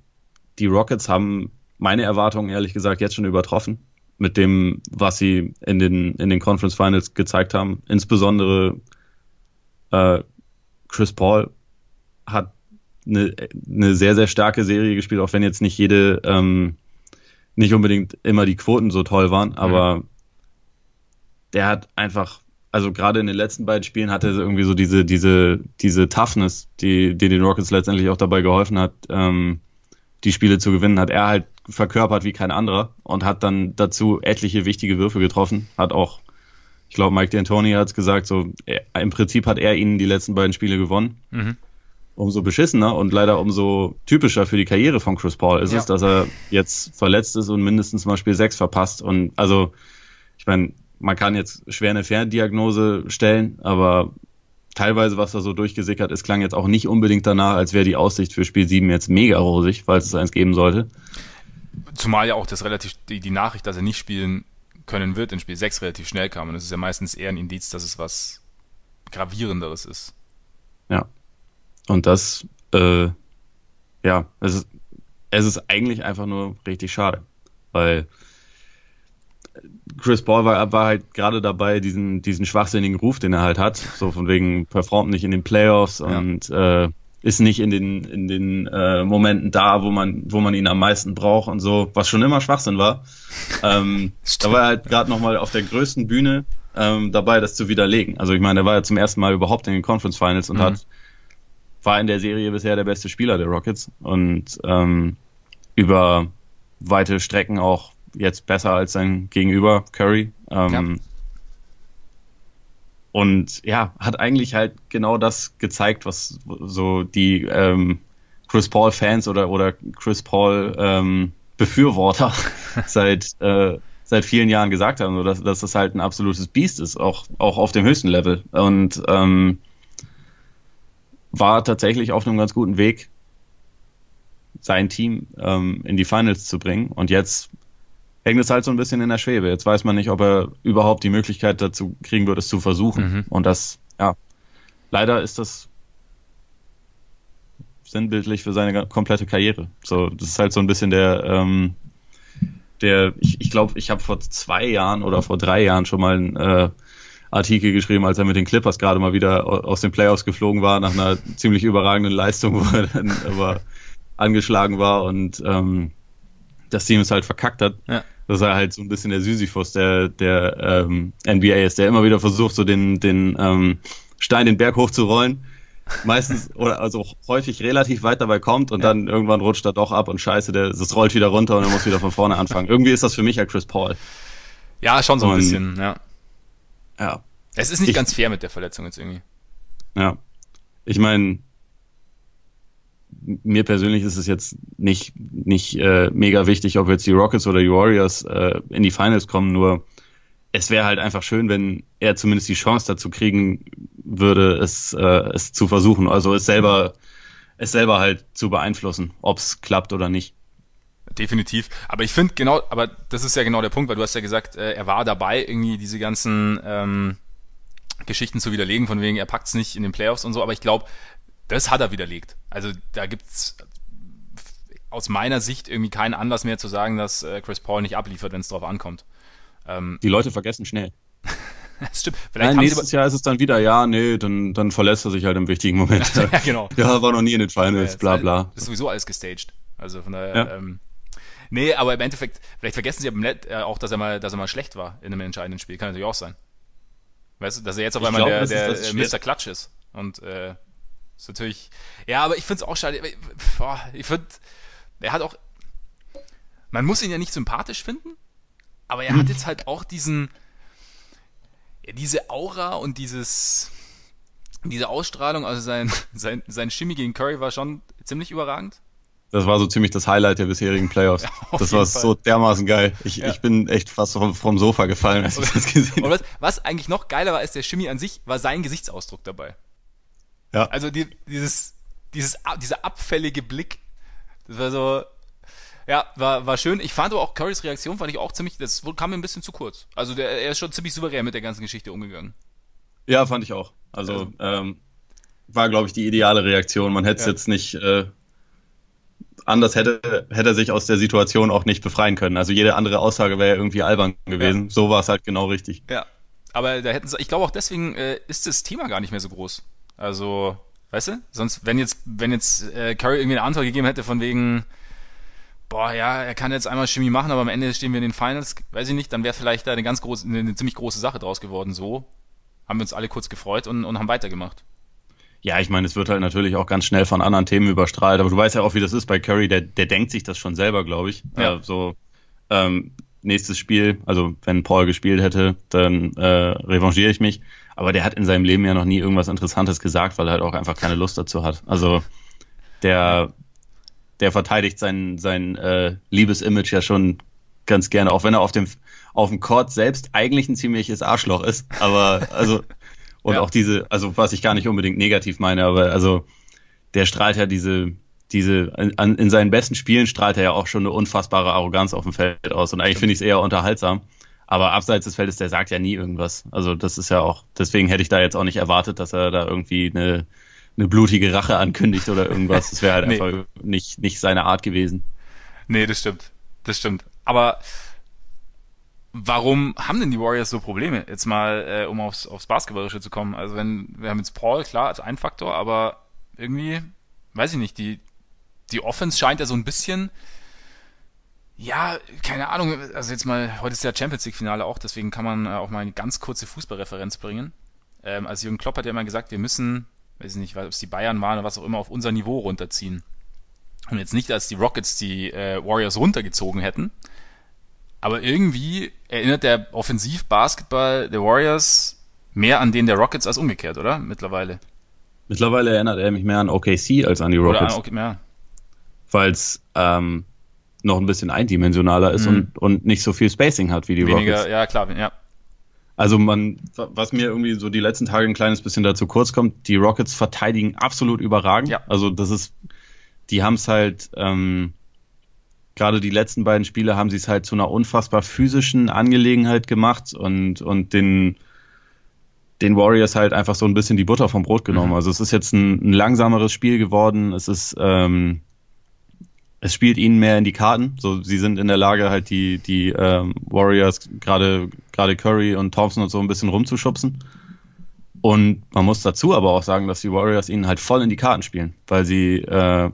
die Rockets haben meine Erwartungen ehrlich gesagt jetzt schon übertroffen mit dem, was sie in den, in den Conference Finals gezeigt haben. Insbesondere äh, Chris Paul hat eine, eine sehr, sehr starke Serie gespielt, auch wenn jetzt nicht jede, ähm, nicht unbedingt immer die Quoten so toll waren, mhm. aber mhm. der hat einfach, also gerade in den letzten beiden Spielen hatte er irgendwie so diese, diese, diese Toughness, die, die den Rockets letztendlich auch dabei geholfen hat, ähm, die Spiele zu gewinnen, hat er halt verkörpert wie kein anderer und hat dann dazu etliche wichtige Würfe getroffen, hat auch ich glaube, Mike D'Antoni hat es gesagt, so er, im Prinzip hat er ihnen die letzten beiden Spiele gewonnen. Mhm umso beschissener und leider umso typischer für die Karriere von Chris Paul ist ja. es, dass er jetzt verletzt ist und mindestens mal Spiel 6 verpasst. Und also, ich meine, man kann jetzt schwer eine Ferndiagnose stellen, aber teilweise, was da so durchgesickert ist, klang jetzt auch nicht unbedingt danach, als wäre die Aussicht für Spiel 7 jetzt mega rosig, falls es eins geben sollte. Zumal ja auch das relativ, die, die Nachricht, dass er nicht spielen können wird in Spiel 6 relativ schnell kam. Und das ist ja meistens eher ein Indiz, dass es was gravierenderes ist. Ja. Und das, äh, ja, es ist, es ist eigentlich einfach nur richtig schade, weil Chris Paul war, war halt gerade dabei, diesen, diesen schwachsinnigen Ruf, den er halt hat, so von wegen performt nicht in den Playoffs ja. und äh, ist nicht in den in den äh, Momenten da, wo man wo man ihn am meisten braucht und so, was schon immer Schwachsinn war. Ähm, <laughs> da war er halt gerade noch mal auf der größten Bühne ähm, dabei, das zu widerlegen. Also ich meine, er war ja zum ersten Mal überhaupt in den Conference Finals und mhm. hat war in der Serie bisher der beste Spieler der Rockets und ähm, über weite Strecken auch jetzt besser als sein Gegenüber Curry. Ähm, ja. Und ja, hat eigentlich halt genau das gezeigt, was so die ähm, Chris Paul Fans oder oder Chris Paul ähm, Befürworter <laughs> seit äh, seit vielen Jahren gesagt haben, so dass, dass das halt ein absolutes Biest ist, auch auch auf dem höchsten Level. Und ähm, war tatsächlich auf einem ganz guten Weg, sein Team ähm, in die Finals zu bringen. Und jetzt hängt es halt so ein bisschen in der Schwebe. Jetzt weiß man nicht, ob er überhaupt die Möglichkeit dazu kriegen wird, es zu versuchen. Mhm. Und das, ja, leider ist das sinnbildlich für seine komplette Karriere. So, das ist halt so ein bisschen der, ähm, der, ich, ich glaube, ich habe vor zwei Jahren oder vor drei Jahren schon mal ein äh, Artikel geschrieben, als er mit den Clippers gerade mal wieder aus den Playoffs geflogen war, nach einer <laughs> ziemlich überragenden Leistung, wo er dann aber angeschlagen war und ähm, das Team es halt verkackt hat. Ja. Dass er halt so ein bisschen der Sisyphus der, der ähm, NBA ist, der immer wieder versucht, so den, den ähm, Stein den Berg hochzurollen. Meistens oder also häufig relativ weit dabei kommt und ja. dann irgendwann rutscht er doch ab und scheiße, der, das rollt wieder runter und er muss wieder von vorne anfangen. Irgendwie ist das für mich ja Chris Paul. Ja, schon so ein und, bisschen, ja. Ja. Es ist nicht ich, ganz fair mit der Verletzung jetzt irgendwie. Ja. Ich meine, mir persönlich ist es jetzt nicht, nicht äh, mega wichtig, ob jetzt die Rockets oder die Warriors äh, in die Finals kommen, nur es wäre halt einfach schön, wenn er zumindest die Chance dazu kriegen würde, es, äh, es zu versuchen. Also es selber, es selber halt zu beeinflussen, ob es klappt oder nicht. Definitiv. Aber ich finde genau, aber das ist ja genau der Punkt, weil du hast ja gesagt, äh, er war dabei, irgendwie diese ganzen ähm, Geschichten zu widerlegen, von wegen, er packt es nicht in den Playoffs und so, aber ich glaube, das hat er widerlegt. Also da gibt's aus meiner Sicht irgendwie keinen Anlass mehr zu sagen, dass äh, Chris Paul nicht abliefert, wenn es drauf ankommt. Ähm, Die Leute vergessen schnell. <laughs> das stimmt. Vielleicht Nein, nächstes Jahr ist es dann wieder, ja, nee, dann, dann verlässt er sich halt im wichtigen Moment. <laughs> ja, genau. <laughs> Ja, war noch nie in den Finals, ja, bla bla. Ist sowieso alles gestaged. Also von daher, ja. ähm, Nee, aber im Endeffekt, vielleicht vergessen sie äh, auch, dass er mal, dass er mal schlecht war in einem entscheidenden Spiel. Kann natürlich auch sein. Weißt du, dass er jetzt auf einmal glaub, der, der Mr. Klatsch ist. Und äh, ist natürlich. Ja, aber ich finde es auch schade. Ich finde, er hat auch. Man muss ihn ja nicht sympathisch finden, aber er hm. hat jetzt halt auch diesen. Ja, diese Aura und dieses. Diese Ausstrahlung, also sein, <laughs> sein, sein Shimmy gegen Curry war schon ziemlich überragend. Das war so ziemlich das Highlight der bisherigen Playoffs. <laughs> Ja, das war Fall. so dermaßen geil. Ich, ja. ich bin echt fast vom, vom Sofa gefallen, als ich das gesehen habe. Was, was eigentlich noch geiler war als der Shimmy an sich, war sein Gesichtsausdruck dabei. Ja. Also die, dieses, dieses, dieser abfällige Blick, das war so, ja, war, war schön. Ich fand aber auch Currys Reaktion, fand ich auch ziemlich, das kam mir ein bisschen zu kurz. Also der, er ist schon ziemlich souverän mit der ganzen Geschichte umgegangen. Ja, fand ich auch. Also, also ähm, war, glaube ich, die ideale Reaktion. Man hätte es ja. jetzt nicht äh, anders hätte, hätte er sich aus der Situation auch nicht befreien können. Also jede andere Aussage wäre irgendwie albern gewesen. Ja. So war es halt genau richtig. Ja. Aber da hätten sie, ich glaube auch deswegen äh, ist das Thema gar nicht mehr so groß. Also, weißt du? Sonst, wenn jetzt, wenn jetzt äh, Curry irgendwie eine Antwort gegeben hätte von wegen, boah, ja, er kann jetzt einmal Chemie machen, aber am Ende stehen wir in den Finals, weiß ich nicht, dann wäre vielleicht da eine ganz große, eine, eine ziemlich große Sache draus geworden. So haben wir uns alle kurz gefreut und, und haben weitergemacht. Ja, ich meine, es wird halt natürlich auch ganz schnell von anderen Themen überstrahlt, aber du weißt ja auch, wie das ist bei Curry, der, der denkt sich das schon selber, glaube ich. Ja. Äh, so, ähm, nächstes Spiel, also wenn Paul gespielt hätte, dann äh, revanchiere ich mich. Aber der hat in seinem Leben ja noch nie irgendwas Interessantes gesagt, weil er halt auch einfach keine Lust dazu hat. Also der, der verteidigt sein, sein äh, Liebesimage ja schon ganz gerne, auch wenn er auf dem, auf dem Court selbst eigentlich ein ziemliches Arschloch ist. Aber also, und ja. auch diese, also was ich gar nicht unbedingt negativ meine, aber also der strahlt ja diese, diese, in, in seinen besten Spielen strahlt er ja auch schon eine unfassbare Arroganz auf dem Feld aus. Und eigentlich finde ich es eher unterhaltsam. Aber abseits des Feldes, der sagt ja nie irgendwas. Also das ist ja auch, deswegen hätte ich da jetzt auch nicht erwartet, dass er da irgendwie eine, eine blutige Rache ankündigt oder irgendwas. Das wäre halt <laughs> nee. einfach nicht, nicht seine Art gewesen. Nee, das stimmt. Das stimmt. Aber warum haben denn die Warriors so Probleme? Jetzt mal, äh, um aufs, aufs Basketballische zu kommen. Also wenn, wir haben jetzt Paul, klar, als ein Faktor, aber irgendwie, weiß ich nicht, die, die Offense scheint ja so ein bisschen, ja, keine Ahnung, also jetzt mal, heute ist ja Champions League Finale auch, deswegen kann man äh, auch mal eine ganz kurze Fußballreferenz bringen. Ähm, also Jürgen Klopp hat ja immer gesagt, wir müssen, weiß ich nicht, ob es die Bayern waren oder was auch immer, auf unser Niveau runterziehen. Und jetzt nicht, als die Rockets die äh, Warriors runtergezogen hätten, aber irgendwie erinnert der Offensiv-Basketball der Warriors mehr an den der Rockets als umgekehrt, oder? Mittlerweile. Mittlerweile erinnert er mich mehr an OKC als an die Rockets. Oder an, okay, ja. Es ähm, noch ein bisschen eindimensionaler ist mhm. und, und nicht so viel Spacing hat wie die Weniger, Rockets. Ja, klar, ja. Also man, was mir irgendwie so die letzten Tage ein kleines bisschen dazu kurz kommt, die Rockets verteidigen absolut überragend. Ja. Also das ist, die haben es halt, ähm, gerade die letzten beiden Spiele haben sie es halt zu einer unfassbar physischen Angelegenheit gemacht und, und den, den Warriors halt einfach so ein bisschen die Butter vom Brot genommen. Mhm. Also es ist jetzt ein, ein langsameres Spiel geworden. Es ist, ähm, es spielt ihnen mehr in die Karten. So, sie sind in der Lage, halt die, die ähm, Warriors, gerade gerade Curry und Thompson und so ein bisschen rumzuschubsen. Und man muss dazu aber auch sagen, dass die Warriors ihnen halt voll in die Karten spielen, weil sie äh,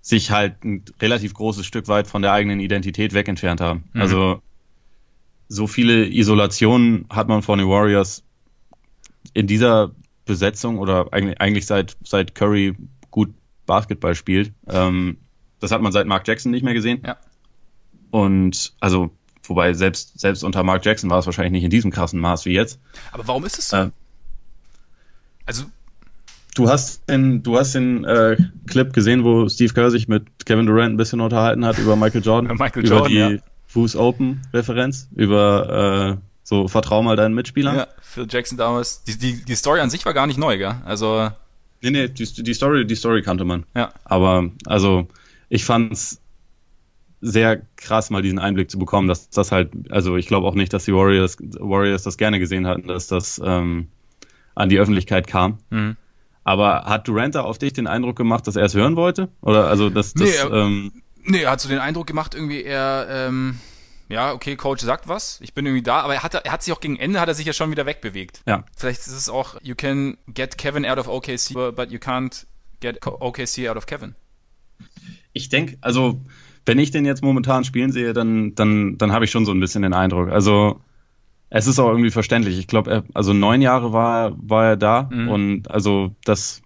sich halt ein relativ großes Stück weit von der eigenen Identität wegentfernt haben. Mhm. Also so viele Isolationen hat man von den Warriors in dieser Besetzung oder eigentlich, eigentlich seit, seit Curry gut Basketball spielt, ähm, das hat man seit Mark Jackson nicht mehr gesehen. Ja. Und also, wobei selbst, selbst unter Mark Jackson war es wahrscheinlich nicht in diesem krassen Maß wie jetzt. Aber warum ist es so? Äh, also. Du hast den, du hast den äh, Clip gesehen, wo Steve Kerr sich mit Kevin Durant ein bisschen unterhalten hat über Michael Jordan. <laughs> Michael Jordan über die ja. Fuß Open Referenz, über äh, so vertrau mal deinen Mitspielern. Ja, Phil Jackson damals. Die, die, die Story an sich war gar nicht neu, gell? Also. Nee, nee, die, die Story, die Story kannte man. Ja. Aber, also, ich fand es sehr krass, mal diesen Einblick zu bekommen, dass das halt, also ich glaube auch nicht, dass die Warriors, Warriors das gerne gesehen hatten, dass das ähm, an die Öffentlichkeit kam. Mhm. Aber hat Durant da auf dich den Eindruck gemacht, dass er es hören wollte? Oder also dass das. Nee, er, ähm, nee, er hat so den Eindruck gemacht, irgendwie er, ähm, ja, okay, Coach sagt was, ich bin irgendwie da, aber er hat, er hat sich auch gegen Ende, hat er sich ja schon wieder wegbewegt. Ja. Vielleicht ist es auch, you can get Kevin out of OKC, but you can't get OKC out of Kevin ich denke, also wenn ich den jetzt momentan spielen sehe, dann, dann, dann habe ich schon so ein bisschen den Eindruck. Also es ist auch irgendwie verständlich. Ich glaube, also neun Jahre war, war er da mhm. und also das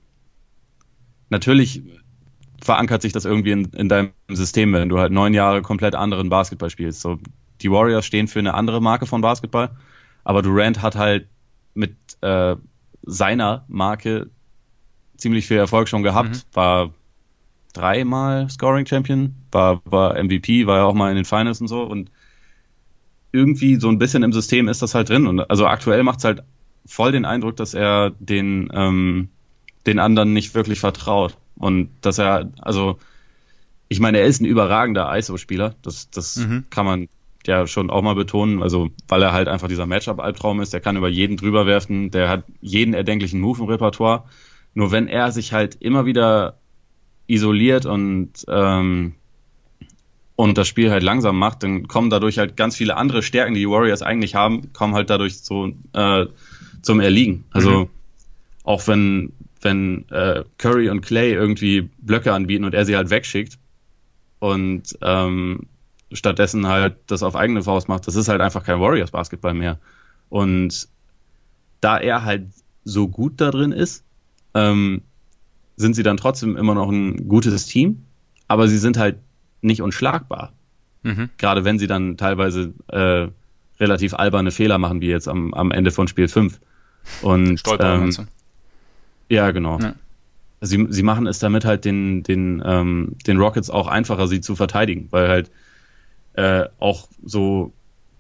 natürlich verankert sich das irgendwie in, in deinem System, wenn du halt neun Jahre komplett anderen Basketball spielst. So, die Warriors stehen für eine andere Marke von Basketball, aber Durant hat halt mit äh, seiner Marke ziemlich viel Erfolg schon gehabt, mhm. war dreimal Scoring Champion, war, war MVP, war ja auch mal in den Finals und so. Und irgendwie so ein bisschen im System ist das halt drin. Und also aktuell macht es halt voll den Eindruck, dass er den ähm, den anderen nicht wirklich vertraut. Und dass er also ich meine, er ist ein überragender ISO-Spieler, das das mhm. kann man ja schon auch mal betonen, also weil er halt einfach dieser Matchup-Albtraum ist, der kann über jeden drüber werfen, der hat jeden erdenklichen Move im Repertoire. Nur wenn er sich halt immer wieder isoliert und ähm, und das Spiel halt langsam macht, dann kommen dadurch halt ganz viele andere Stärken, die die Warriors eigentlich haben, kommen halt dadurch so äh, zum Erliegen. Also mhm. auch wenn wenn äh, Curry und Clay irgendwie Blöcke anbieten und er sie halt wegschickt und ähm, stattdessen halt das auf eigene Faust macht, das ist halt einfach kein Warriors Basketball mehr. Und da er halt so gut da drin ist, ähm, sind sie dann trotzdem immer noch ein gutes Team, aber sie sind halt nicht unschlagbar. Mhm. Gerade wenn sie dann teilweise äh, relativ alberne Fehler machen, wie jetzt am, am Ende von Spiel 5. Und ähm, ja, genau. Ja. Sie, sie machen es damit halt den, den, ähm, den Rockets auch einfacher, sie zu verteidigen, weil halt äh, auch so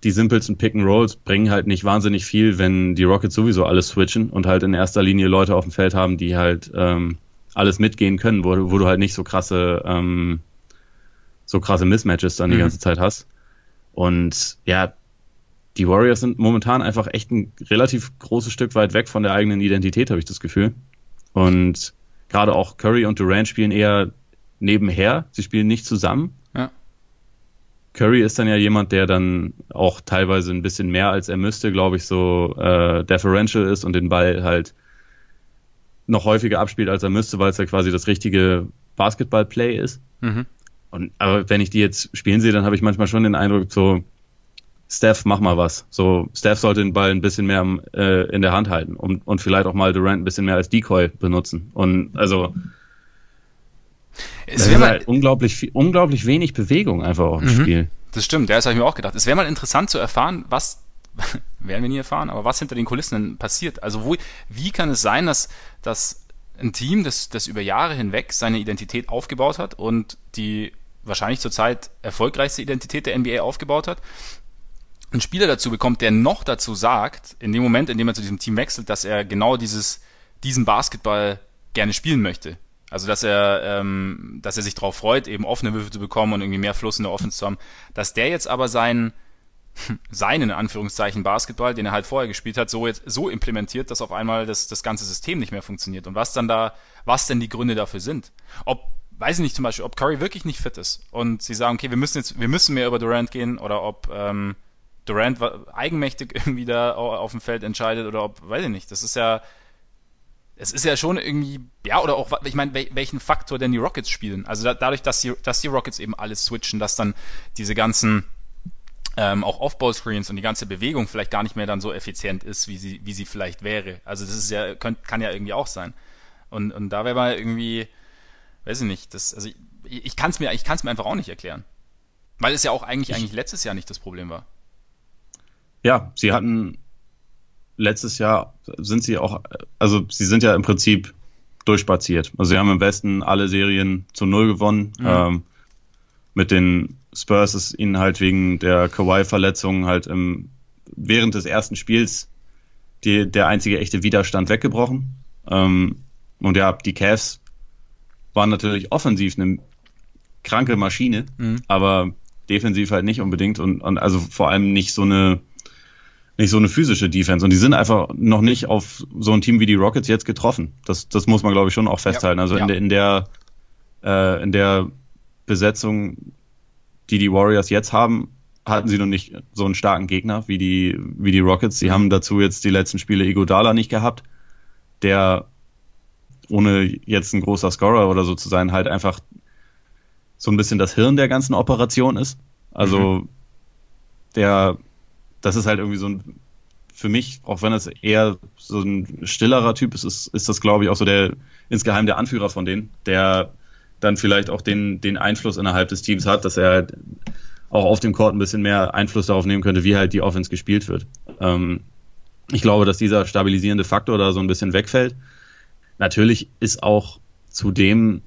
die simpelsten Pick and Rolls bringen halt nicht wahnsinnig viel, wenn die Rockets sowieso alles switchen und halt in erster Linie Leute auf dem Feld haben, die halt ähm, alles mitgehen können, wo, wo du halt nicht so krasse, ähm, so krasse Mismatches dann die mhm. ganze Zeit hast. Und ja, die Warriors sind momentan einfach echt ein relativ großes Stück weit weg von der eigenen Identität, habe ich das Gefühl. Und gerade auch Curry und Durant spielen eher nebenher. Sie spielen nicht zusammen. Ja. Curry ist dann ja jemand, der dann auch teilweise ein bisschen mehr als er müsste, glaube ich, so äh, deferential ist und den Ball halt noch häufiger abspielt, als er müsste, weil es ja quasi das richtige Basketball-Play ist. Mhm. Und, aber wenn ich die jetzt spielen sehe, dann habe ich manchmal schon den Eindruck, so, Steph, mach mal was. So, Steph sollte den Ball ein bisschen mehr äh, in der Hand halten und, und vielleicht auch mal Durant ein bisschen mehr als Decoy benutzen. Und also es wäre halt unglaublich, unglaublich wenig Bewegung einfach auf dem mhm. Spiel. Das stimmt, ja, das habe ich mir auch gedacht. Es wäre mal interessant zu erfahren, was <laughs> werden wir nie erfahren, aber was hinter den Kulissen denn passiert. Also wo, wie kann es sein, dass, dass ein Team, das, das über Jahre hinweg seine Identität aufgebaut hat und die wahrscheinlich zurzeit erfolgreichste Identität der NBA aufgebaut hat, einen Spieler dazu bekommt, der noch dazu sagt, in dem Moment, in dem er zu diesem Team wechselt, dass er genau dieses, diesen Basketball gerne spielen möchte. Also dass er, ähm, dass er sich darauf freut, eben offene Würfe zu bekommen und irgendwie mehr Fluss in der Offense zu haben. Dass der jetzt aber seinen <laughs> seinen Anführungszeichen Basketball, den er halt vorher gespielt hat, so jetzt so implementiert, dass auf einmal das, das ganze System nicht mehr funktioniert. Und was dann da, was denn die Gründe dafür sind. Ob, weiß ich nicht zum Beispiel, ob Curry wirklich nicht fit ist und sie sagen, okay, wir müssen jetzt, wir müssen mehr über Durant gehen oder ob ähm, Durant eigenmächtig <laughs> irgendwie da auf dem Feld entscheidet oder ob, weiß ich nicht, das ist ja, es ist ja schon irgendwie, ja, oder auch, ich meine, welchen Faktor denn die Rockets spielen. Also da, dadurch, dass die, dass die Rockets eben alles switchen, dass dann diese ganzen ähm, auch Off-Ball-Screens und die ganze Bewegung vielleicht gar nicht mehr dann so effizient ist, wie sie, wie sie vielleicht wäre. Also das ist ja, könnt, kann ja irgendwie auch sein. Und, und da wäre mal irgendwie, weiß ich nicht, das, also ich, ich kann es mir, ich kann es mir einfach auch nicht erklären. Weil es ja auch eigentlich, eigentlich letztes Jahr nicht das Problem war. Ja, sie hatten letztes Jahr sind sie auch, also sie sind ja im Prinzip durchspaziert. Also sie haben im Westen alle Serien zu null gewonnen. Mhm. Ähm, mit den Spurs ist ihnen halt wegen der Kawhi-Verletzung halt im, während des ersten Spiels die, der einzige echte Widerstand weggebrochen. Ähm, und ja, die Cavs waren natürlich offensiv eine kranke Maschine, mhm. aber defensiv halt nicht unbedingt und, und also vor allem nicht so eine nicht so eine physische Defense. Und die sind einfach noch nicht auf so ein Team wie die Rockets jetzt getroffen. Das, das muss man, glaube ich, schon auch festhalten. Ja, also in der, in der, äh, in der Besetzung, die die Warriors jetzt haben, hatten sie noch nicht so einen starken Gegner wie die, wie die Rockets. Sie haben dazu jetzt die letzten Spiele Igodala nicht gehabt, der ohne jetzt ein großer Scorer oder so zu sein, halt einfach so ein bisschen das Hirn der ganzen Operation ist. Also mhm. der, das ist halt irgendwie so ein, für mich, auch wenn es eher so ein stillerer Typ ist, ist, ist das, glaube ich, auch so der insgeheim der Anführer von denen, der dann vielleicht auch den, den Einfluss innerhalb des Teams hat, dass er halt auch auf dem Court ein bisschen mehr Einfluss darauf nehmen könnte, wie halt die Offense gespielt wird. Ähm, ich glaube, dass dieser stabilisierende Faktor da so ein bisschen wegfällt. Natürlich ist auch zudem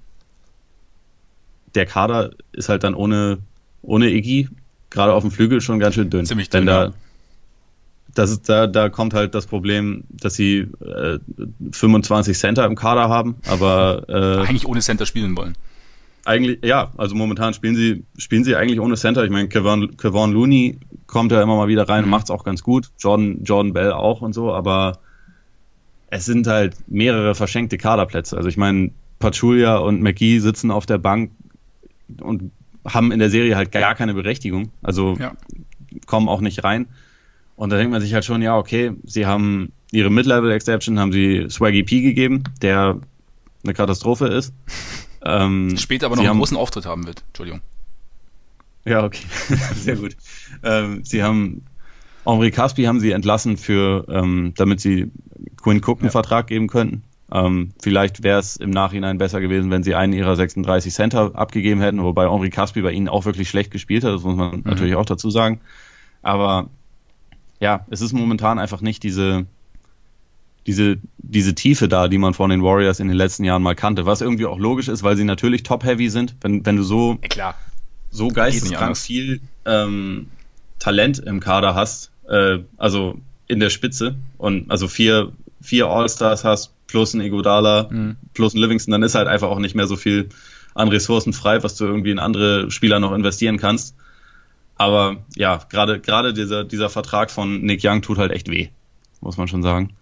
der Kader ist halt dann ohne, ohne Iggy, gerade auf dem Flügel, schon ganz schön dünn. Ziemlich dünn. Denn da, das ist, da, da kommt halt das Problem, dass sie äh, 25 Center im Kader haben, aber äh, eigentlich ohne Center spielen wollen. Eigentlich, ja, also momentan spielen sie, spielen sie eigentlich ohne Center. Ich meine, Kevon, Kevon Looney kommt ja immer mal wieder rein mhm. und macht es auch ganz gut. Jordan, Jordan Bell auch und so, aber es sind halt mehrere verschenkte Kaderplätze. Also ich meine, Pachulia und McGee sitzen auf der Bank und haben in der Serie halt gar keine Berechtigung. Also ja. kommen auch nicht rein. Und da denkt man sich halt schon, ja, okay, sie haben ihre Mid-Level-Exception, haben sie Swaggy P gegeben, der eine Katastrophe ist. <laughs> Ähm, Später aber noch einen haben, großen Auftritt haben wird. Entschuldigung. Ja, okay. <laughs> Sehr gut. Ähm, sie haben Henri Caspi haben sie entlassen für, ähm, damit sie Quinn Cook einen ja. Vertrag geben könnten. Ähm, vielleicht wäre es im Nachhinein besser gewesen, wenn sie einen ihrer 36 Center abgegeben hätten, wobei Henri Caspi bei ihnen auch wirklich schlecht gespielt hat, das muss man mhm. natürlich auch dazu sagen. Aber ja, es ist momentan einfach nicht diese, diese, diese Tiefe da, die man von den Warriors in den letzten Jahren mal kannte. Was irgendwie auch logisch ist, weil sie natürlich top-heavy sind. Wenn, wenn du so, ja, klar. so geisteskrank viel ähm, Talent im Kader hast, äh, also in der Spitze und also vier, vier All-Stars hast, plus ein Egodala, mhm. plus ein Livingston, dann ist halt einfach auch nicht mehr so viel an Ressourcen frei, was du irgendwie in andere Spieler noch investieren kannst. Aber ja, gerade gerade dieser dieser Vertrag von Nick Young tut halt echt weh, muss man schon sagen.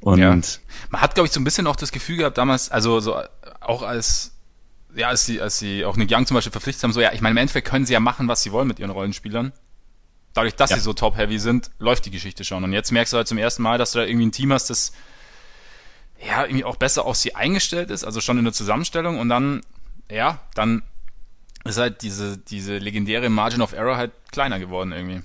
Und ja. man hat glaube ich so ein bisschen auch das Gefühl gehabt damals, also so auch als ja, als sie als sie auch Nick Young zum Beispiel verpflichtet haben, so ja, ich meine im Endeffekt können sie ja machen, was sie wollen mit ihren Rollenspielern. Dadurch, dass ja. sie so top-heavy sind, läuft die Geschichte schon. Und jetzt merkst du halt zum ersten Mal, dass du da irgendwie ein Team hast, das ja irgendwie auch besser auf sie eingestellt ist, also schon in der Zusammenstellung und dann ja, dann ist halt diese, diese legendäre Margin of Error halt kleiner geworden irgendwie.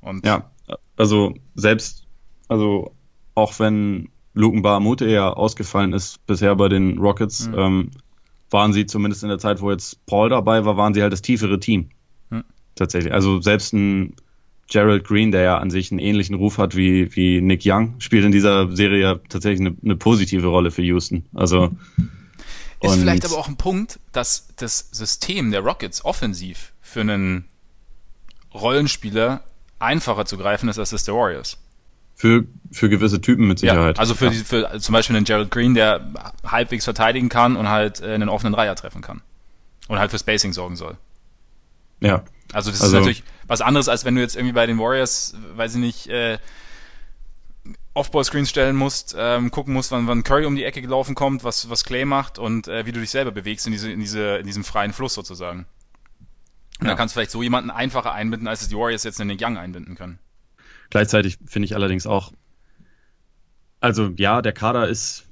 Und ja, also selbst, also auch wenn Luken Bahamute ja ausgefallen ist bisher bei den Rockets, mhm. ähm, waren sie zumindest in der Zeit, wo jetzt Paul dabei war, waren sie halt das tiefere Team. Mhm. Tatsächlich. Also selbst ein Gerald Green, der ja an sich einen ähnlichen Ruf hat wie, wie Nick Young, spielt in dieser Serie ja tatsächlich eine, eine positive Rolle für Houston. Also mhm. Ist vielleicht aber auch ein Punkt, dass das System der Rockets offensiv für einen Rollenspieler einfacher zu greifen ist als das der Warriors. Für, für gewisse Typen mit Sicherheit. Ja, also für, ja. Die, für zum Beispiel einen Gerald Green, der halbwegs verteidigen kann und halt äh, einen offenen Dreier treffen kann. Und halt für Spacing sorgen soll. Ja. Also das also, ist natürlich was anderes, als wenn du jetzt irgendwie bei den Warriors, weiß ich nicht, äh, Off-Ball-Screens stellen musst, ähm, gucken musst, wann, wann Curry um die Ecke gelaufen kommt, was, was Clay macht und äh, wie du dich selber bewegst in, diese, in, diese, in diesem freien Fluss sozusagen. Und ja. dann kannst du vielleicht so jemanden einfacher einbinden, als es die Warriors jetzt in den Young einbinden können. Gleichzeitig finde ich allerdings auch, also ja, der Kader ist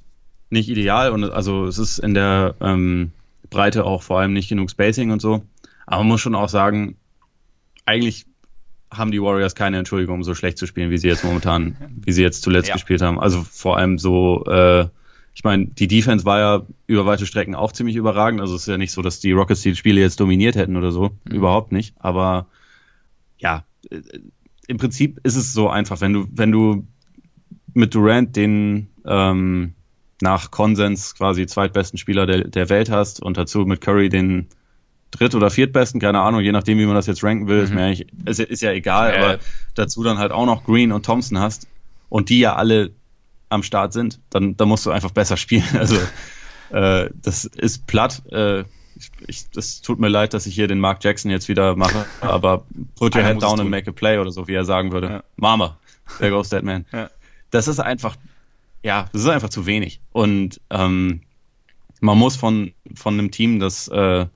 nicht ideal und also es ist in der ähm, Breite auch vor allem nicht genug Spacing und so. Aber man muss schon auch sagen, eigentlich haben die Warriors keine Entschuldigung, um so schlecht zu spielen, wie sie jetzt momentan, wie sie jetzt zuletzt ja. gespielt haben. Also vor allem so, äh, ich meine, die Defense war ja über weite Strecken auch ziemlich überragend. Also es ist ja nicht so, dass die Rockets die Spiele jetzt dominiert hätten oder so. Mhm. Überhaupt nicht. Aber ja, äh, im Prinzip ist es so einfach, wenn du, wenn du mit Durant den ähm, nach Konsens quasi zweitbesten Spieler der, der Welt hast und dazu mit Curry den dritt- oder viertbesten, keine Ahnung, je nachdem, wie man das jetzt ranken will, mhm. ist, mir eigentlich, ist, ist ja egal, ja. aber dazu dann halt auch noch Green und Thompson hast und die ja alle am Start sind, dann, dann musst du einfach besser spielen. <laughs> Also äh, das ist platt. Äh, ich, ich, das tut mir leid, dass ich hier den Mark Jackson jetzt wieder mache, <laughs> aber put your head down and make a play oder so, wie er sagen würde. Ja. Mama, there goes that man. <laughs> Ja. Das ist einfach, ja, das ist einfach zu wenig. Und ähm, man muss von, von einem Team, das äh,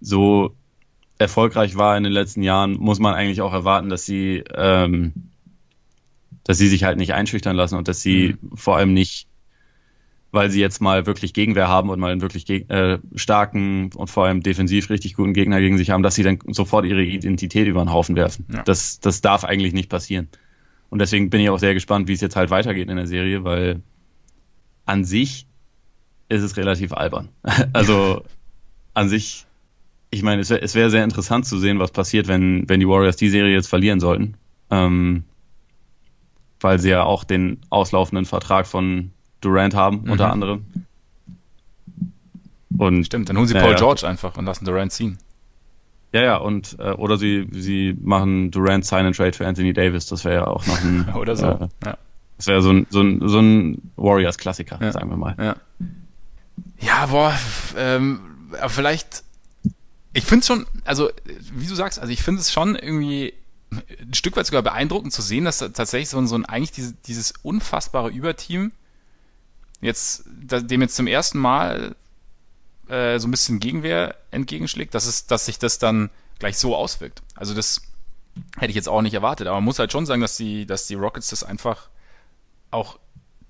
so erfolgreich war in den letzten Jahren, muss man eigentlich auch erwarten, dass sie, ähm, dass sie sich halt nicht einschüchtern lassen und dass sie mhm. vor allem nicht weil sie jetzt mal wirklich Gegenwehr haben und mal einen wirklich äh, starken und vor allem defensiv richtig guten Gegner gegen sich haben, dass sie dann sofort ihre Identität über den Haufen werfen. Ja. Das, das darf eigentlich nicht passieren. Und deswegen bin ich auch sehr gespannt, wie es jetzt halt weitergeht in der Serie, weil an sich ist es relativ albern. <laughs> also an sich, ich meine, es wäre es wär sehr interessant zu sehen, was passiert, wenn, wenn die Warriors die Serie jetzt verlieren sollten. Ähm, weil sie ja auch den auslaufenden Vertrag von Durant haben, mhm. unter anderem. Und, Stimmt, dann holen sie Paul ja, George einfach und lassen Durant ziehen. Ja, ja, und äh, oder sie, sie machen Durant Sign and Trade für Anthony Davis, das wäre ja auch noch ein <laughs> oder so. Äh, ja. Das wäre so ein, so ein, so ein Warriors-Klassiker, sagen wir mal. Ja, ja boah, ähm, aber vielleicht, ich finde es schon, also wie du sagst, also ich finde es schon irgendwie ein Stück weit sogar beeindruckend zu sehen, dass tatsächlich so ein, so ein eigentlich diese, dieses unfassbare Überteam jetzt, dem jetzt zum ersten Mal äh, so ein bisschen Gegenwehr entgegenschlägt, dass es, dass sich das dann gleich so auswirkt. Also das hätte ich jetzt auch nicht erwartet, aber man muss halt schon sagen, dass die, dass die Rockets das einfach auch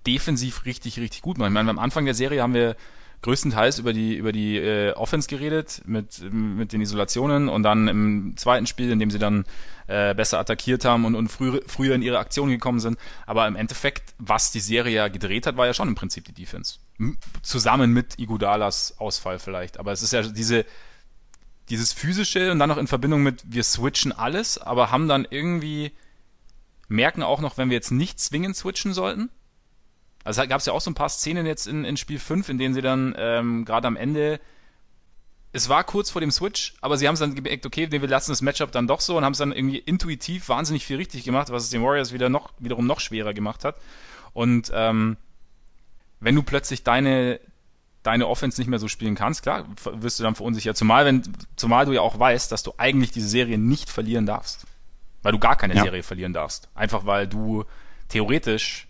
defensiv richtig, richtig gut machen. Ich meine, am Anfang der Serie haben wir größtenteils über die über die äh, Offense geredet mit mit den Isolationen und dann im zweiten Spiel, in dem sie dann äh, besser attackiert haben und, und früher, früher in ihre Aktionen gekommen sind. Aber im Endeffekt, was die Serie ja gedreht hat, war ja schon im Prinzip die Defense. Zusammen mit Igudalas Ausfall vielleicht. Aber es ist ja diese dieses physische und dann noch in Verbindung mit wir switchen alles, aber haben dann irgendwie merken auch noch, wenn wir jetzt nicht zwingend switchen sollten, also gab es ja auch so ein paar Szenen jetzt in, in Spiel 5, in denen sie dann ähm, gerade am Ende es war kurz vor dem Switch, aber sie haben es dann gemerkt, okay, wir lassen das Matchup dann doch so und haben es dann irgendwie intuitiv wahnsinnig viel richtig gemacht, was es den Warriors wieder noch, wiederum noch schwerer gemacht hat. Und ähm, wenn du plötzlich deine, deine Offense nicht mehr so spielen kannst, klar, wirst du dann verunsichert. Zumal, wenn, zumal du ja auch weißt, dass du eigentlich diese Serie nicht verlieren darfst. Weil du gar keine ja. Serie verlieren darfst. Einfach weil du theoretisch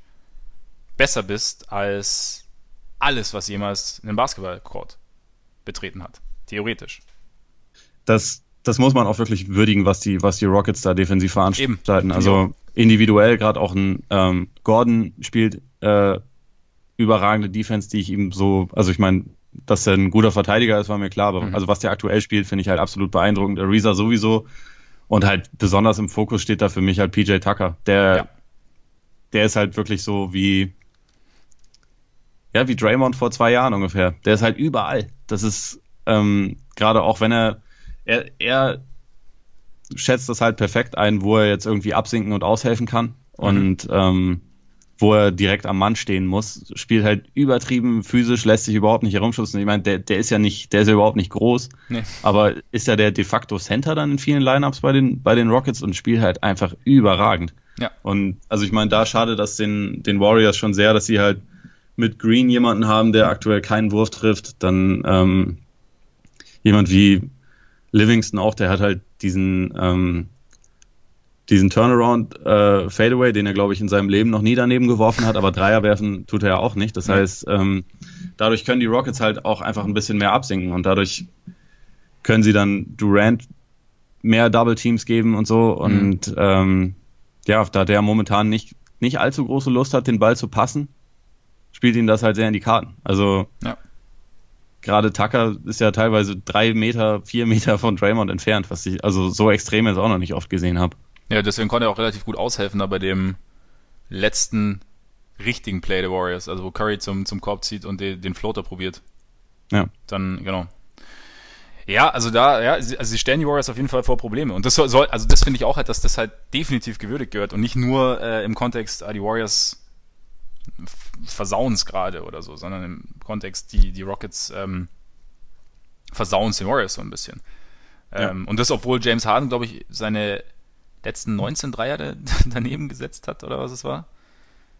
besser bist als alles, was jemals einen Basketballcourt betreten hat. Theoretisch. Das, das muss man auch wirklich würdigen, was die, was die Rockets da defensiv veranstalten. Eben. Also individuell, gerade auch ein ähm, Gordon spielt äh, überragende Defense, die ich ihm so, also ich meine, dass er ein guter Verteidiger ist, war mir klar, aber mhm. also was der aktuell spielt, finde ich halt absolut beeindruckend. Ariza sowieso und halt besonders im Fokus steht da für mich halt PJ Tucker. Der, ja. der ist halt wirklich so wie, ja, wie Draymond vor zwei Jahren ungefähr. Der ist halt überall. Das ist ähm, gerade auch, wenn er, er, er schätzt das halt perfekt ein, wo er jetzt irgendwie absinken und aushelfen kann. Mhm. Und ähm, wo er direkt am Mann stehen muss, spielt halt übertrieben physisch, lässt sich überhaupt nicht herumschubsen. Ich meine, der, der ist ja nicht, der ist ja überhaupt nicht groß, nee. aber ist ja der de facto Center dann in vielen Lineups bei den, bei den Rockets und spielt halt einfach überragend. Ja. Und also ich meine, da schade dass den, den Warriors schon sehr, dass sie halt mit Green jemanden haben, der aktuell keinen Wurf trifft, dann ähm, jemand wie Livingston auch, der hat halt diesen ähm, diesen Turnaround äh, Fadeaway, den er glaube ich in seinem Leben noch nie daneben geworfen hat, aber Dreier werfen tut er ja auch nicht. Das heißt, ähm, dadurch können die Rockets halt auch einfach ein bisschen mehr absinken und dadurch können sie dann Durant mehr Double Teams geben und so und mhm. ähm, ja, da der momentan nicht nicht allzu große Lust hat, den Ball zu passen, spielt ihm das halt sehr in die Karten. Also ja. gerade Tucker ist ja teilweise drei Meter, vier Meter von Draymond entfernt, was ich also so extrem jetzt auch noch nicht oft gesehen habe. Ja, deswegen konnte er auch relativ gut aushelfen da bei dem letzten richtigen Play der Warriors, also wo Curry zum, zum Korb zieht und den, den Floater probiert. Ja. Dann, genau. Ja, also da, ja, also sie stellen die Warriors auf jeden Fall vor Probleme. Und das soll, also das finde ich auch halt, dass das halt definitiv gewürdigt gehört und nicht nur äh, im Kontext, ah, die Warriors versauen es gerade oder so, sondern im Kontext, die, die Rockets ähm, versauen den Warriors so ein bisschen. Ja. Ähm, und das, obwohl James Harden, glaube ich, seine letzten 19 Dreier <laughs> daneben gesetzt hat, oder was es war.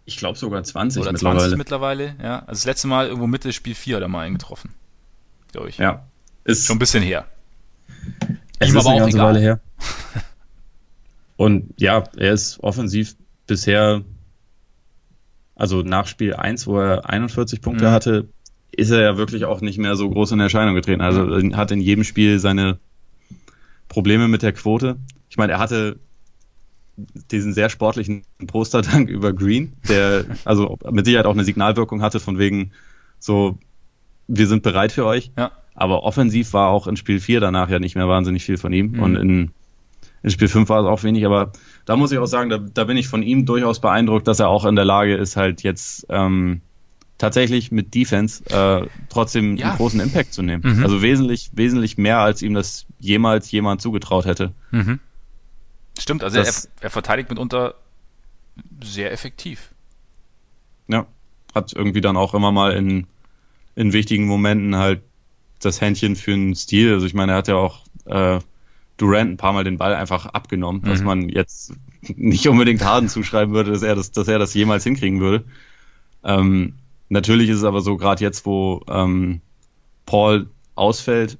Ich glaube sogar 20 oder mittlerweile. 20 mittlerweile, ja. Also das letzte Mal irgendwo Mitte Spiel 4 hat er mal eingetroffen. Glaube ich. Ja. Ist schon ein bisschen her. Es Ihm ist aber eine auch ganze egal. Weile her. <laughs> Und ja, er ist offensiv bisher also nach Spiel 1, wo er 41 Punkte mhm. hatte, ist er ja wirklich auch nicht mehr so groß in Erscheinung getreten. Also hat in jedem Spiel seine Probleme mit der Quote. Ich meine, er hatte diesen sehr sportlichen Posterdank <laughs> über Green, der also mit Sicherheit auch eine Signalwirkung hatte, von wegen, So, wir sind bereit für euch. Ja. Aber offensiv war auch in Spiel 4 danach ja nicht mehr wahnsinnig viel von ihm. Mhm. Und in, in Spiel 5 war es auch wenig. Aber da muss ich auch sagen, da, da bin ich von ihm durchaus beeindruckt, dass er auch in der Lage ist, halt jetzt ähm, tatsächlich mit Defense äh, trotzdem ja. einen großen Impact zu nehmen. Mhm. Also wesentlich, wesentlich mehr, als ihm das jemals jemand zugetraut hätte. Mhm. Stimmt, also das, er, er verteidigt mitunter sehr effektiv. Ja, hat irgendwie dann auch immer mal in, in wichtigen Momenten halt das Händchen für einen Stil. Also ich meine, er hat ja auch äh, Durant ein paar Mal den Ball einfach abgenommen, mhm. was man jetzt nicht unbedingt Harden zuschreiben würde, dass er das, dass er das jemals hinkriegen würde. Ähm, Natürlich ist es aber so, gerade jetzt, wo ähm, Paul ausfällt,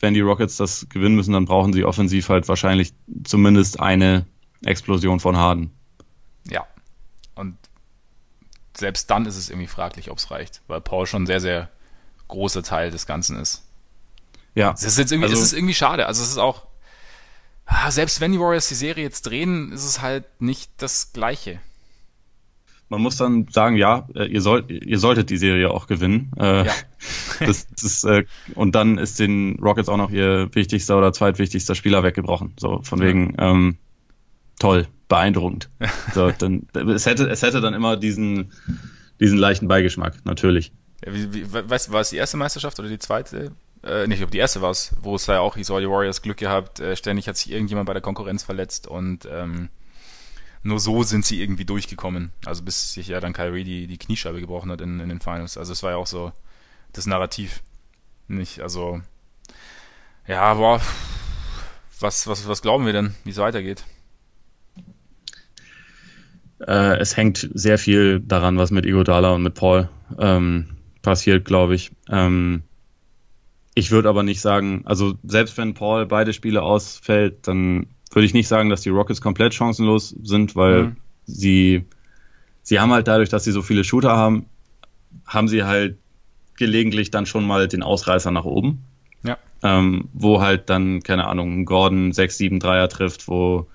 wenn die Rockets das gewinnen müssen, dann brauchen sie offensiv halt wahrscheinlich zumindest eine Explosion von Harden. Ja. Und selbst dann ist es irgendwie fraglich, ob es reicht, weil Paul schon ein sehr, sehr großer Teil des Ganzen ist. Ja. Es ist jetzt irgendwie, also, es ist irgendwie schade. Also es ist auch, ah, selbst wenn die Warriors die Serie jetzt drehen, ist es halt nicht das Gleiche man muss dann sagen, ja, äh, ihr sollt, ihr solltet die Serie auch gewinnen. Äh, ja. <laughs> das, das äh, und dann ist den Rockets auch noch ihr wichtigster oder zweitwichtigster Spieler weggebrochen. So von ja. wegen ähm, toll, beeindruckend. <laughs> so, dann es hätte, es hätte dann immer diesen, diesen leichten Beigeschmack, natürlich. Ja, wie, wie, weißt du, war es die erste Meisterschaft oder die zweite? Äh, nicht, ob die erste war es, wo es ja auch hieß, oh, die Warriors Glück gehabt, äh, ständig hat sich irgendjemand bei der Konkurrenz verletzt und ähm, nur so sind sie irgendwie durchgekommen. Also bis sich ja dann Kyrie die, die Kniescheibe gebrochen hat in, in den Finals. Also es war ja auch so das Narrativ. Nicht, also ja, boah, was, was, was glauben wir denn, wie es weitergeht? Äh, es hängt sehr viel daran, was mit Igodala und mit Paul ähm, passiert, glaube ich. Ähm, ich würde aber nicht sagen, also selbst wenn Paul beide Spiele ausfällt, dann würde ich nicht sagen, dass die Rockets komplett chancenlos sind, weil mhm. sie, sie haben halt dadurch, dass sie so viele Shooter haben, haben sie halt gelegentlich dann schon mal den Ausreißer nach oben. Ja. Ähm, wo halt dann, keine Ahnung, Gordon 6, 7 Dreier trifft, wo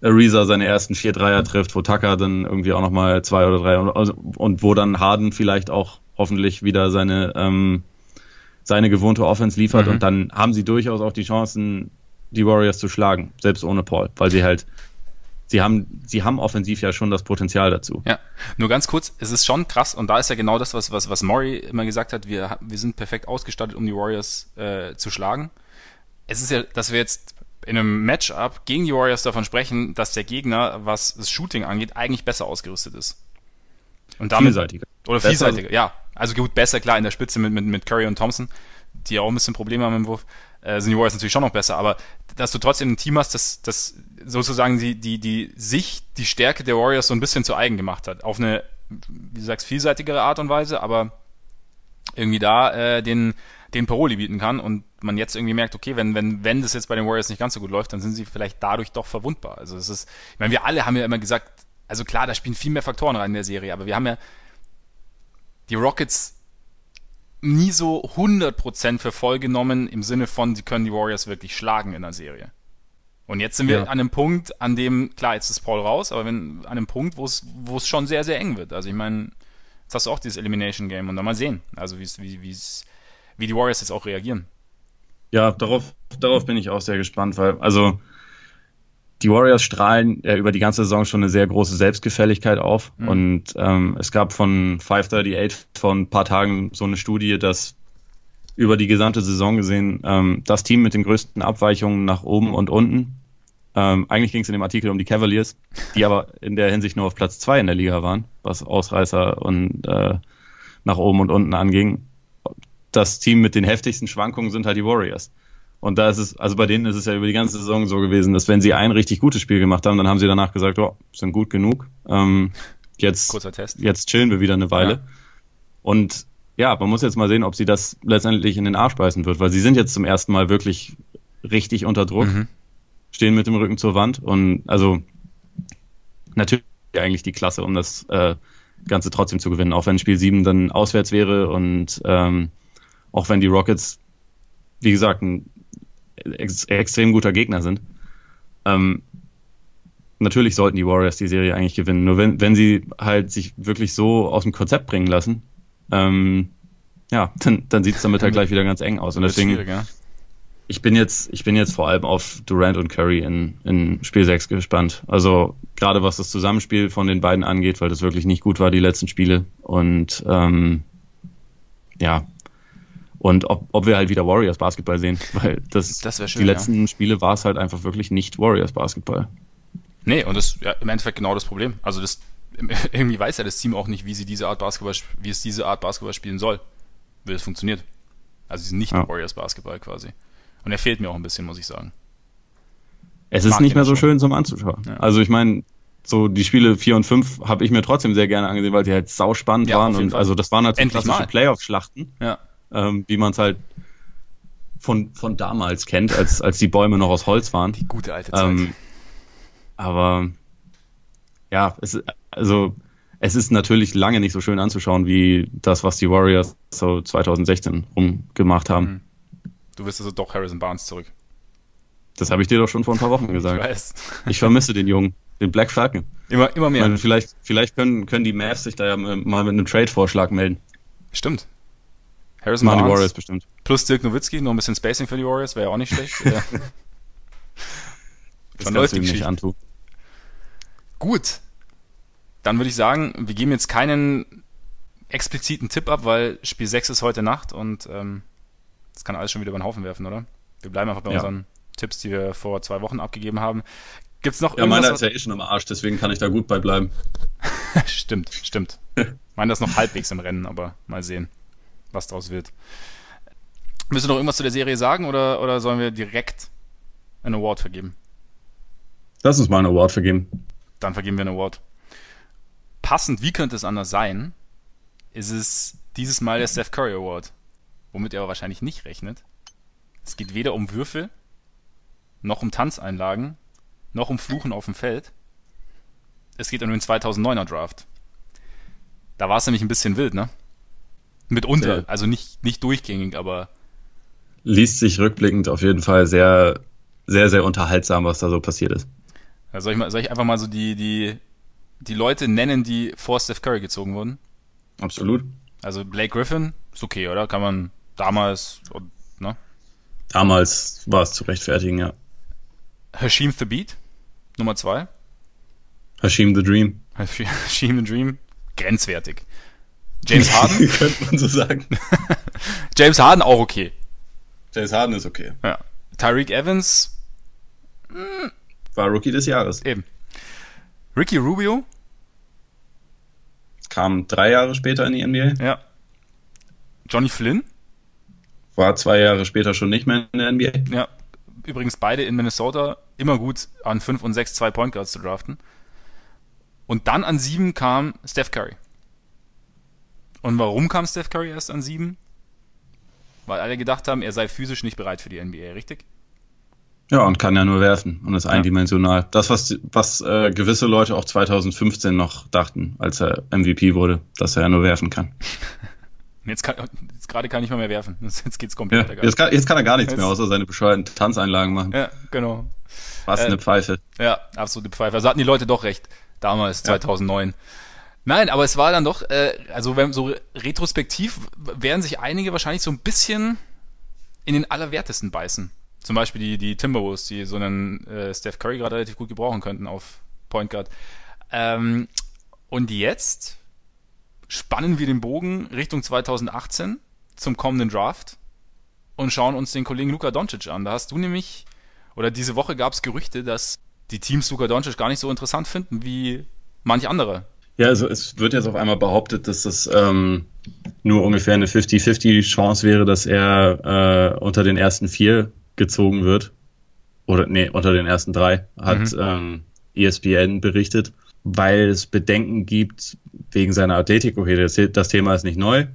Ariza seine ersten vier Dreier trifft, wo Tucker dann irgendwie auch nochmal zwei oder drei und, also, und wo dann Harden vielleicht auch hoffentlich wieder seine, ähm, seine gewohnte Offense liefert mhm. und dann haben sie durchaus auch die Chancen, die Warriors zu schlagen, selbst ohne Paul, weil sie halt sie haben, sie haben offensiv ja schon das Potenzial dazu. Ja, nur ganz kurz, es ist schon krass und da ist ja genau das, was, was, was Maury immer gesagt hat, wir, wir sind perfekt ausgestattet, um die Warriors äh, zu schlagen. Es ist ja, dass wir jetzt in einem Matchup gegen die Warriors davon sprechen, dass der Gegner, was das Shooting angeht, eigentlich besser ausgerüstet ist. Und damit, vielseitiger. Oder vielseitiger, ja. Also gut, besser, klar, in der Spitze mit, mit, mit Curry und Thompson, die auch ein bisschen Probleme haben im Wurf äh, sind die Warriors natürlich schon noch besser, aber dass du trotzdem ein Team hast, das, das sozusagen die, die, die sich die Stärke der Warriors so ein bisschen zu eigen gemacht hat. Auf eine, wie du sagst, vielseitigere Art und Weise, aber irgendwie da äh, den, den Paroli bieten kann und man jetzt irgendwie merkt, okay, wenn, wenn, wenn das jetzt bei den Warriors nicht ganz so gut läuft, dann sind sie vielleicht dadurch doch verwundbar. Also es ist, ich meine, wir alle haben ja immer gesagt, also klar, da spielen viel mehr Faktoren rein in der Serie, aber wir haben ja die Rockets nie so 100% für voll genommen im Sinne von, sie können die Warriors wirklich schlagen in der Serie. Und jetzt sind wir ja. an einem Punkt, an dem, klar, jetzt ist Paul raus, aber wenn, an einem Punkt, wo es, wo es schon sehr, sehr eng wird. Also ich meine, jetzt hast du auch dieses Elimination Game und dann mal sehen, also wie, wie, wie die Warriors jetzt auch reagieren. Ja, darauf, darauf bin ich auch sehr gespannt, weil, also, die Warriors strahlen ja über die ganze Saison schon eine sehr große Selbstgefälligkeit auf. Mhm. Und ähm, es gab von 538 vor ein paar Tagen so eine Studie, dass über die gesamte Saison gesehen ähm, das Team mit den größten Abweichungen nach oben und unten. Ähm, eigentlich ging es in dem Artikel um die Cavaliers, die aber in der Hinsicht nur auf Platz zwei in der Liga waren, was Ausreißer und äh, nach oben und unten anging. Das Team mit den heftigsten Schwankungen sind halt die Warriors. Und da ist es, also bei denen ist es ja über die ganze Saison so gewesen, dass wenn sie ein richtig gutes Spiel gemacht haben, dann haben sie danach gesagt, oh, sind gut genug. Ähm, jetzt, jetzt chillen wir wieder eine Weile. Ja. Und ja, man muss jetzt mal sehen, ob sie das letztendlich in den Arsch beißen wird, weil sie sind jetzt zum ersten Mal wirklich richtig unter Druck, mhm. stehen mit dem Rücken zur Wand und also natürlich eigentlich die Klasse, um das äh, Ganze trotzdem zu gewinnen, auch wenn Spiel 7 dann auswärts wäre und ähm, auch wenn die Rockets, wie gesagt, ein ex extrem guter Gegner sind. Ähm, natürlich sollten die Warriors die Serie eigentlich gewinnen. Nur wenn, wenn sie halt sich wirklich so aus dem Konzept bringen lassen, ähm, ja, dann, dann sieht es damit halt gleich wieder ganz eng aus. Und deswegen, ja. ich bin jetzt, ich bin jetzt vor allem auf Durant und Curry in, in Spiel 6 gespannt. Also gerade was das Zusammenspiel von den beiden angeht, weil das wirklich nicht gut war, die letzten Spiele. Und ähm, ja, und ob, ob wir halt wieder Warriors Basketball sehen, <laughs> weil das, das schön, die letzten ja. Spiele war es halt einfach wirklich nicht Warriors Basketball. Nee, und das ist ja, im Endeffekt genau das Problem. Also das <laughs> irgendwie weiß ja das Team auch nicht, wie sie diese Art Basketball, wie es diese Art Basketball spielen soll, wie es funktioniert. Also sie sind nicht ja. Warriors Basketball quasi. Und er fehlt mir auch ein bisschen, muss ich sagen. Es ist nicht mehr so schön zum Anzuschauen. Ja. Also ich meine, so die Spiele 4 und 5 habe ich mir trotzdem sehr gerne angesehen, weil die halt sau spannend ja, waren und Fall. also das waren halt so klassische Playoff-Schlachten. Ja ähm, wie man es halt von, von damals kennt, als, als die Bäume noch aus Holz waren. Die gute alte Zeit. Ähm, aber ja, es, also es ist natürlich lange nicht so schön anzuschauen wie das, was die Warriors so 2016 rumgemacht haben. Mhm. Du wirst also doch Harrison Barnes zurück. Das habe ich dir doch schon vor ein paar Wochen gesagt. Ich, weiß. ich vermisse den Jungen, den Black Falcon. Immer, immer mehr. Meine, vielleicht, vielleicht können, können die Mavs sich da ja mal mit einem Trade-Vorschlag melden. Stimmt. Harrison Machen Barnes. die Warriors bestimmt. Plus Dirk Nowitzki, noch ein bisschen Spacing für die Warriors, wäre ja auch nicht schlecht. <laughs> das läuft die nicht antun. Gut. Dann würde ich sagen, wir geben jetzt keinen expliziten Tipp ab, weil Spiel 6 ist heute Nacht und ähm, das kann alles schon wieder über den Haufen werfen, oder? Wir bleiben einfach bei ja. unseren Tipps, die wir vor zwei Wochen abgegeben haben. Gibt's noch ja, meiner ist ja eh schon am Arsch, deswegen kann ich da gut bei bleiben. <laughs> stimmt, stimmt. meiner ist noch halbwegs im Rennen, aber mal sehen was draus wird. Willst du noch irgendwas zu der Serie sagen oder, oder sollen wir direkt einen Award vergeben? Lass uns mal einen Award vergeben. Dann vergeben wir einen Award. Passend, wie könnte es anders sein, ist es dieses Mal der Steph Curry Award. Womit er aber wahrscheinlich nicht rechnet. Es geht weder um Würfel, noch um Tanzeinlagen, noch um Fluchen auf dem Feld. Es geht um den 2009er Draft. Da war es nämlich ein bisschen wild, ne? Mitunter, sehr, also nicht, nicht durchgängig, aber. Liest sich rückblickend auf jeden Fall sehr, sehr, sehr unterhaltsam, was da so passiert ist. Ja, soll, ich mal, soll ich einfach mal so die, die, die Leute nennen, die vor Steph Curry gezogen wurden? Absolut. Also Blake Griffin ist okay, oder? Kann man damals, ne? Damals war es zu rechtfertigen, ja. Hashim the Beat, Nummer zwei. Hashim the Dream. <laughs> Hashim the Dream, grenzwertig. James Harden? <laughs> Könnte man so sagen. <laughs> James Harden auch okay. James Harden ist okay. Ja. Tyreek Evans war Rookie des Jahres. Eben. Ricky Rubio kam drei Jahre später in die NBA. Ja. Johnny Flynn war zwei Jahre später schon nicht mehr in der NBA. Ja. Übrigens beide in Minnesota immer gut an 5 und 6 zwei Point Guards zu draften. Und dann an 7 kam Steph Curry. Und warum kam Steph Curry erst an sieben? Weil alle gedacht haben, er sei physisch nicht bereit für die NBA, richtig? Ja, und kann ja nur werfen und ist ja. eindimensional. Das, was, was äh, gewisse Leute auch 2015 noch dachten, als er MVP wurde, dass er ja nur werfen kann. <laughs> Jetzt, kann, jetzt gerade kann ich mal mehr werfen. <laughs> Jetzt geht's komplett. Ja, jetzt, kann, jetzt kann er gar nichts jetzt, mehr, außer seine bescheuerten Tanzeinlagen machen. Ja, genau. Was äh, eine Pfeife. Ja, absolute Pfeife. Also hatten die Leute doch recht. Damals, 2009. Nein, aber es war dann doch, äh, also wenn so retrospektiv werden sich einige wahrscheinlich so ein bisschen in den Allerwertesten beißen. Zum Beispiel die, die Timberwolves, die so einen äh, Steph Curry gerade relativ gut gebrauchen könnten auf Point Guard. Ähm, und jetzt spannen wir den Bogen Richtung 2018 zum kommenden Draft und schauen uns den Kollegen Luka Doncic an. Da hast du nämlich, oder diese Woche gab es Gerüchte, dass die Teams Luka Doncic gar nicht so interessant finden wie manch andere. Ja, also es wird jetzt auf einmal behauptet, dass das ähm, nur ungefähr eine 50-50 Chance wäre, dass er äh, unter den ersten vier gezogen wird. Oder nee, unter den ersten drei, hat mhm. ähm, ESPN berichtet, weil es Bedenken gibt wegen seiner Athletik. Okay, das, das Thema ist nicht neu.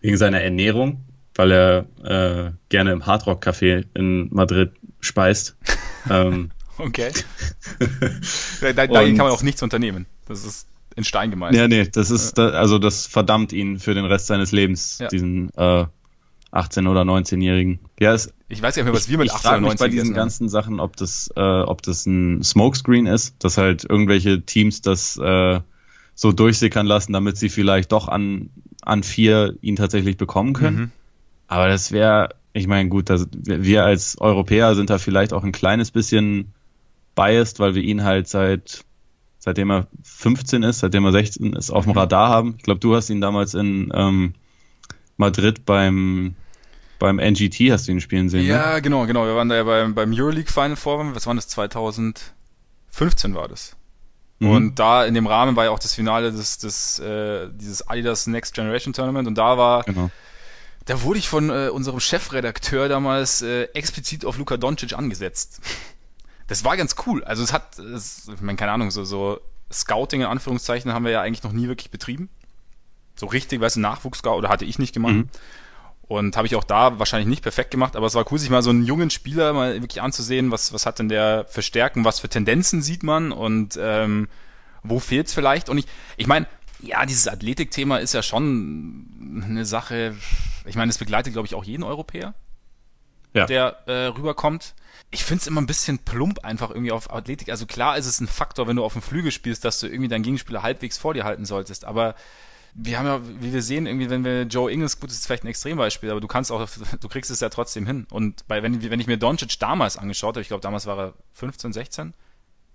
Wegen seiner Ernährung, weil er äh, gerne im Hardrock Café in Madrid speist. <laughs> ähm, okay. <laughs> Dagegen kann man auch nichts unternehmen. Das ist in Stein gemeißelt. Ja, nee, das ist, also das verdammt ihn für den Rest seines Lebens, ja. diesen äh, 18- oder 19-Jährigen. Ja, es, ich weiß ja nicht was wir mit 18 oder 19 bei diesen ganzen Sachen, ob das, äh, ob das ein Smokescreen ist, dass halt irgendwelche Teams das äh, so durchsickern lassen, damit sie vielleicht doch an, an vier ihn tatsächlich bekommen können. Mhm. Aber das wäre, ich meine, gut, das, wir als Europäer sind da vielleicht auch ein kleines bisschen biased, weil wir ihn halt seit seitdem er 15 ist, seitdem er 16 ist, auf dem mhm. Radar haben. Ich glaube, du hast ihn damals in ähm, Madrid beim beim NGT hast du ihn spielen sehen. Ja, ne? genau, genau. Wir waren da ja beim, beim Euroleague Final Four. Was war das? 2015 war das. Mhm. Und da in dem Rahmen war ja auch das Finale des, des äh, dieses Adidas Next Generation Tournament und da war genau. da wurde ich von äh, unserem Chefredakteur damals äh, explizit auf Luka Doncic angesetzt das war ganz cool. Also es hat, es, ich meine, keine Ahnung, so, so Scouting in Anführungszeichen haben wir ja eigentlich noch nie wirklich betrieben. So richtig, weißt du, Nachwuchs-Scout oder hatte ich nicht gemacht. Mhm. Und habe ich auch da wahrscheinlich nicht perfekt gemacht, aber es war cool, sich mal so einen jungen Spieler mal wirklich anzusehen, was, was hat denn der für Stärken, was für Tendenzen sieht man und ähm, wo fehlt's vielleicht. Und ich, ich meine, ja, dieses Athletikthema ist ja schon eine Sache, ich meine, es begleitet, glaube ich, auch jeden Europäer, ja. der äh, rüberkommt ich finde es immer ein bisschen plump einfach irgendwie auf Athletik. Also klar ist es ein Faktor, wenn du auf dem Flügel spielst, dass du irgendwie deinen Gegenspieler halbwegs vor dir halten solltest. Aber wir haben ja, wie wir sehen, irgendwie, wenn wir Joe Ingles, gut, das ist vielleicht ein Extrembeispiel, aber du kannst auch, du kriegst es ja trotzdem hin. Und bei, wenn, wenn ich mir Doncic damals angeschaut habe, ich glaube, damals war er 15, 16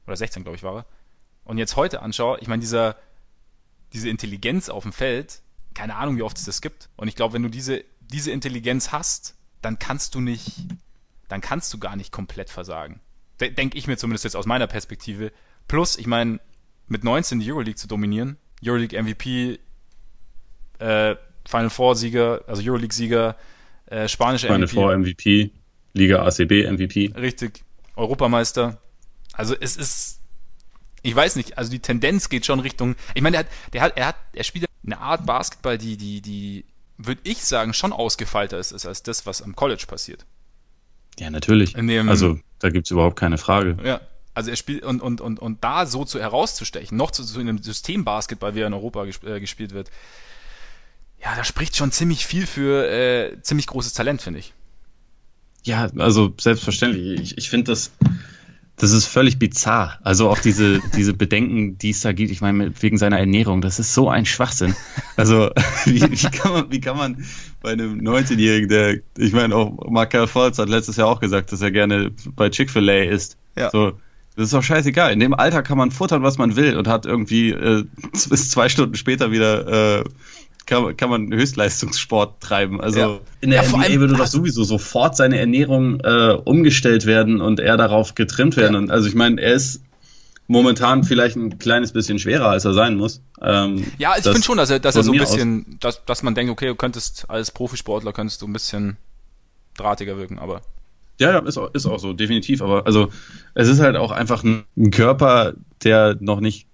oder 16, glaube ich, war er. Und jetzt heute anschaue, ich meine, dieser, diese Intelligenz auf dem Feld, keine Ahnung, wie oft es das gibt. Und ich glaube, wenn du diese, diese Intelligenz hast, dann kannst du nicht, dann kannst du gar nicht komplett versagen. Denke ich mir zumindest jetzt aus meiner Perspektive. Plus, ich meine, mit 19 die Euroleague zu dominieren, Euroleague MVP, äh, Final Four Sieger, also Euroleague Sieger, äh, spanische Final MVP. Final Four MVP, Liga ACB MVP. Richtig, Europameister. Also es ist, ich weiß nicht, also die Tendenz geht schon Richtung, ich meine, der hat, der hat, er hat, er spielt eine Art Basketball, die, die, die, würde ich sagen, schon ausgefeilter ist, ist als das, was am College passiert. Ja, natürlich. Dem, also da gibt's überhaupt keine Frage. Ja. Also er spielt und, und, und, und da so zu herauszustechen, noch zu, zu einem Systembasketball, wie er in Europa gesp äh, gespielt wird, ja, da spricht schon ziemlich viel für äh, ziemlich großes Talent, finde ich. Ja, also selbstverständlich. Ich, ich finde das, das ist völlig bizarr. Also auch diese, <laughs> diese Bedenken, die es da gibt, ich meine, wegen seiner Ernährung, das ist so ein Schwachsinn. Also, <laughs> wie, wie, kann, man, wie kann man bei einem 19-Jährigen, der, ich meine, auch Markel Volz hat letztes Jahr auch gesagt, dass er gerne bei Chick-fil-A isst. Ja. So, das ist doch scheißegal. In dem Alter kann man futtern, was man will und hat irgendwie äh, <laughs> bis zwei Stunden später wieder äh, kann, kann man Höchstleistungssport treiben. Also ja. in der ja, NBA würde doch sowieso sofort seine Ernährung äh, umgestellt werden und er darauf getrimmt werden. Ja. Und also ich meine, er ist momentan vielleicht ein kleines bisschen schwerer, als er sein muss. Ähm, ja, ich finde schon, dass er, dass er so ein bisschen, dass, dass man denkt, okay, du könntest als Profisportler könntest du ein bisschen drahtiger wirken, aber ja, ja, ist auch, ist auch so, definitiv. Aber also es ist halt auch einfach ein Körper, der noch nicht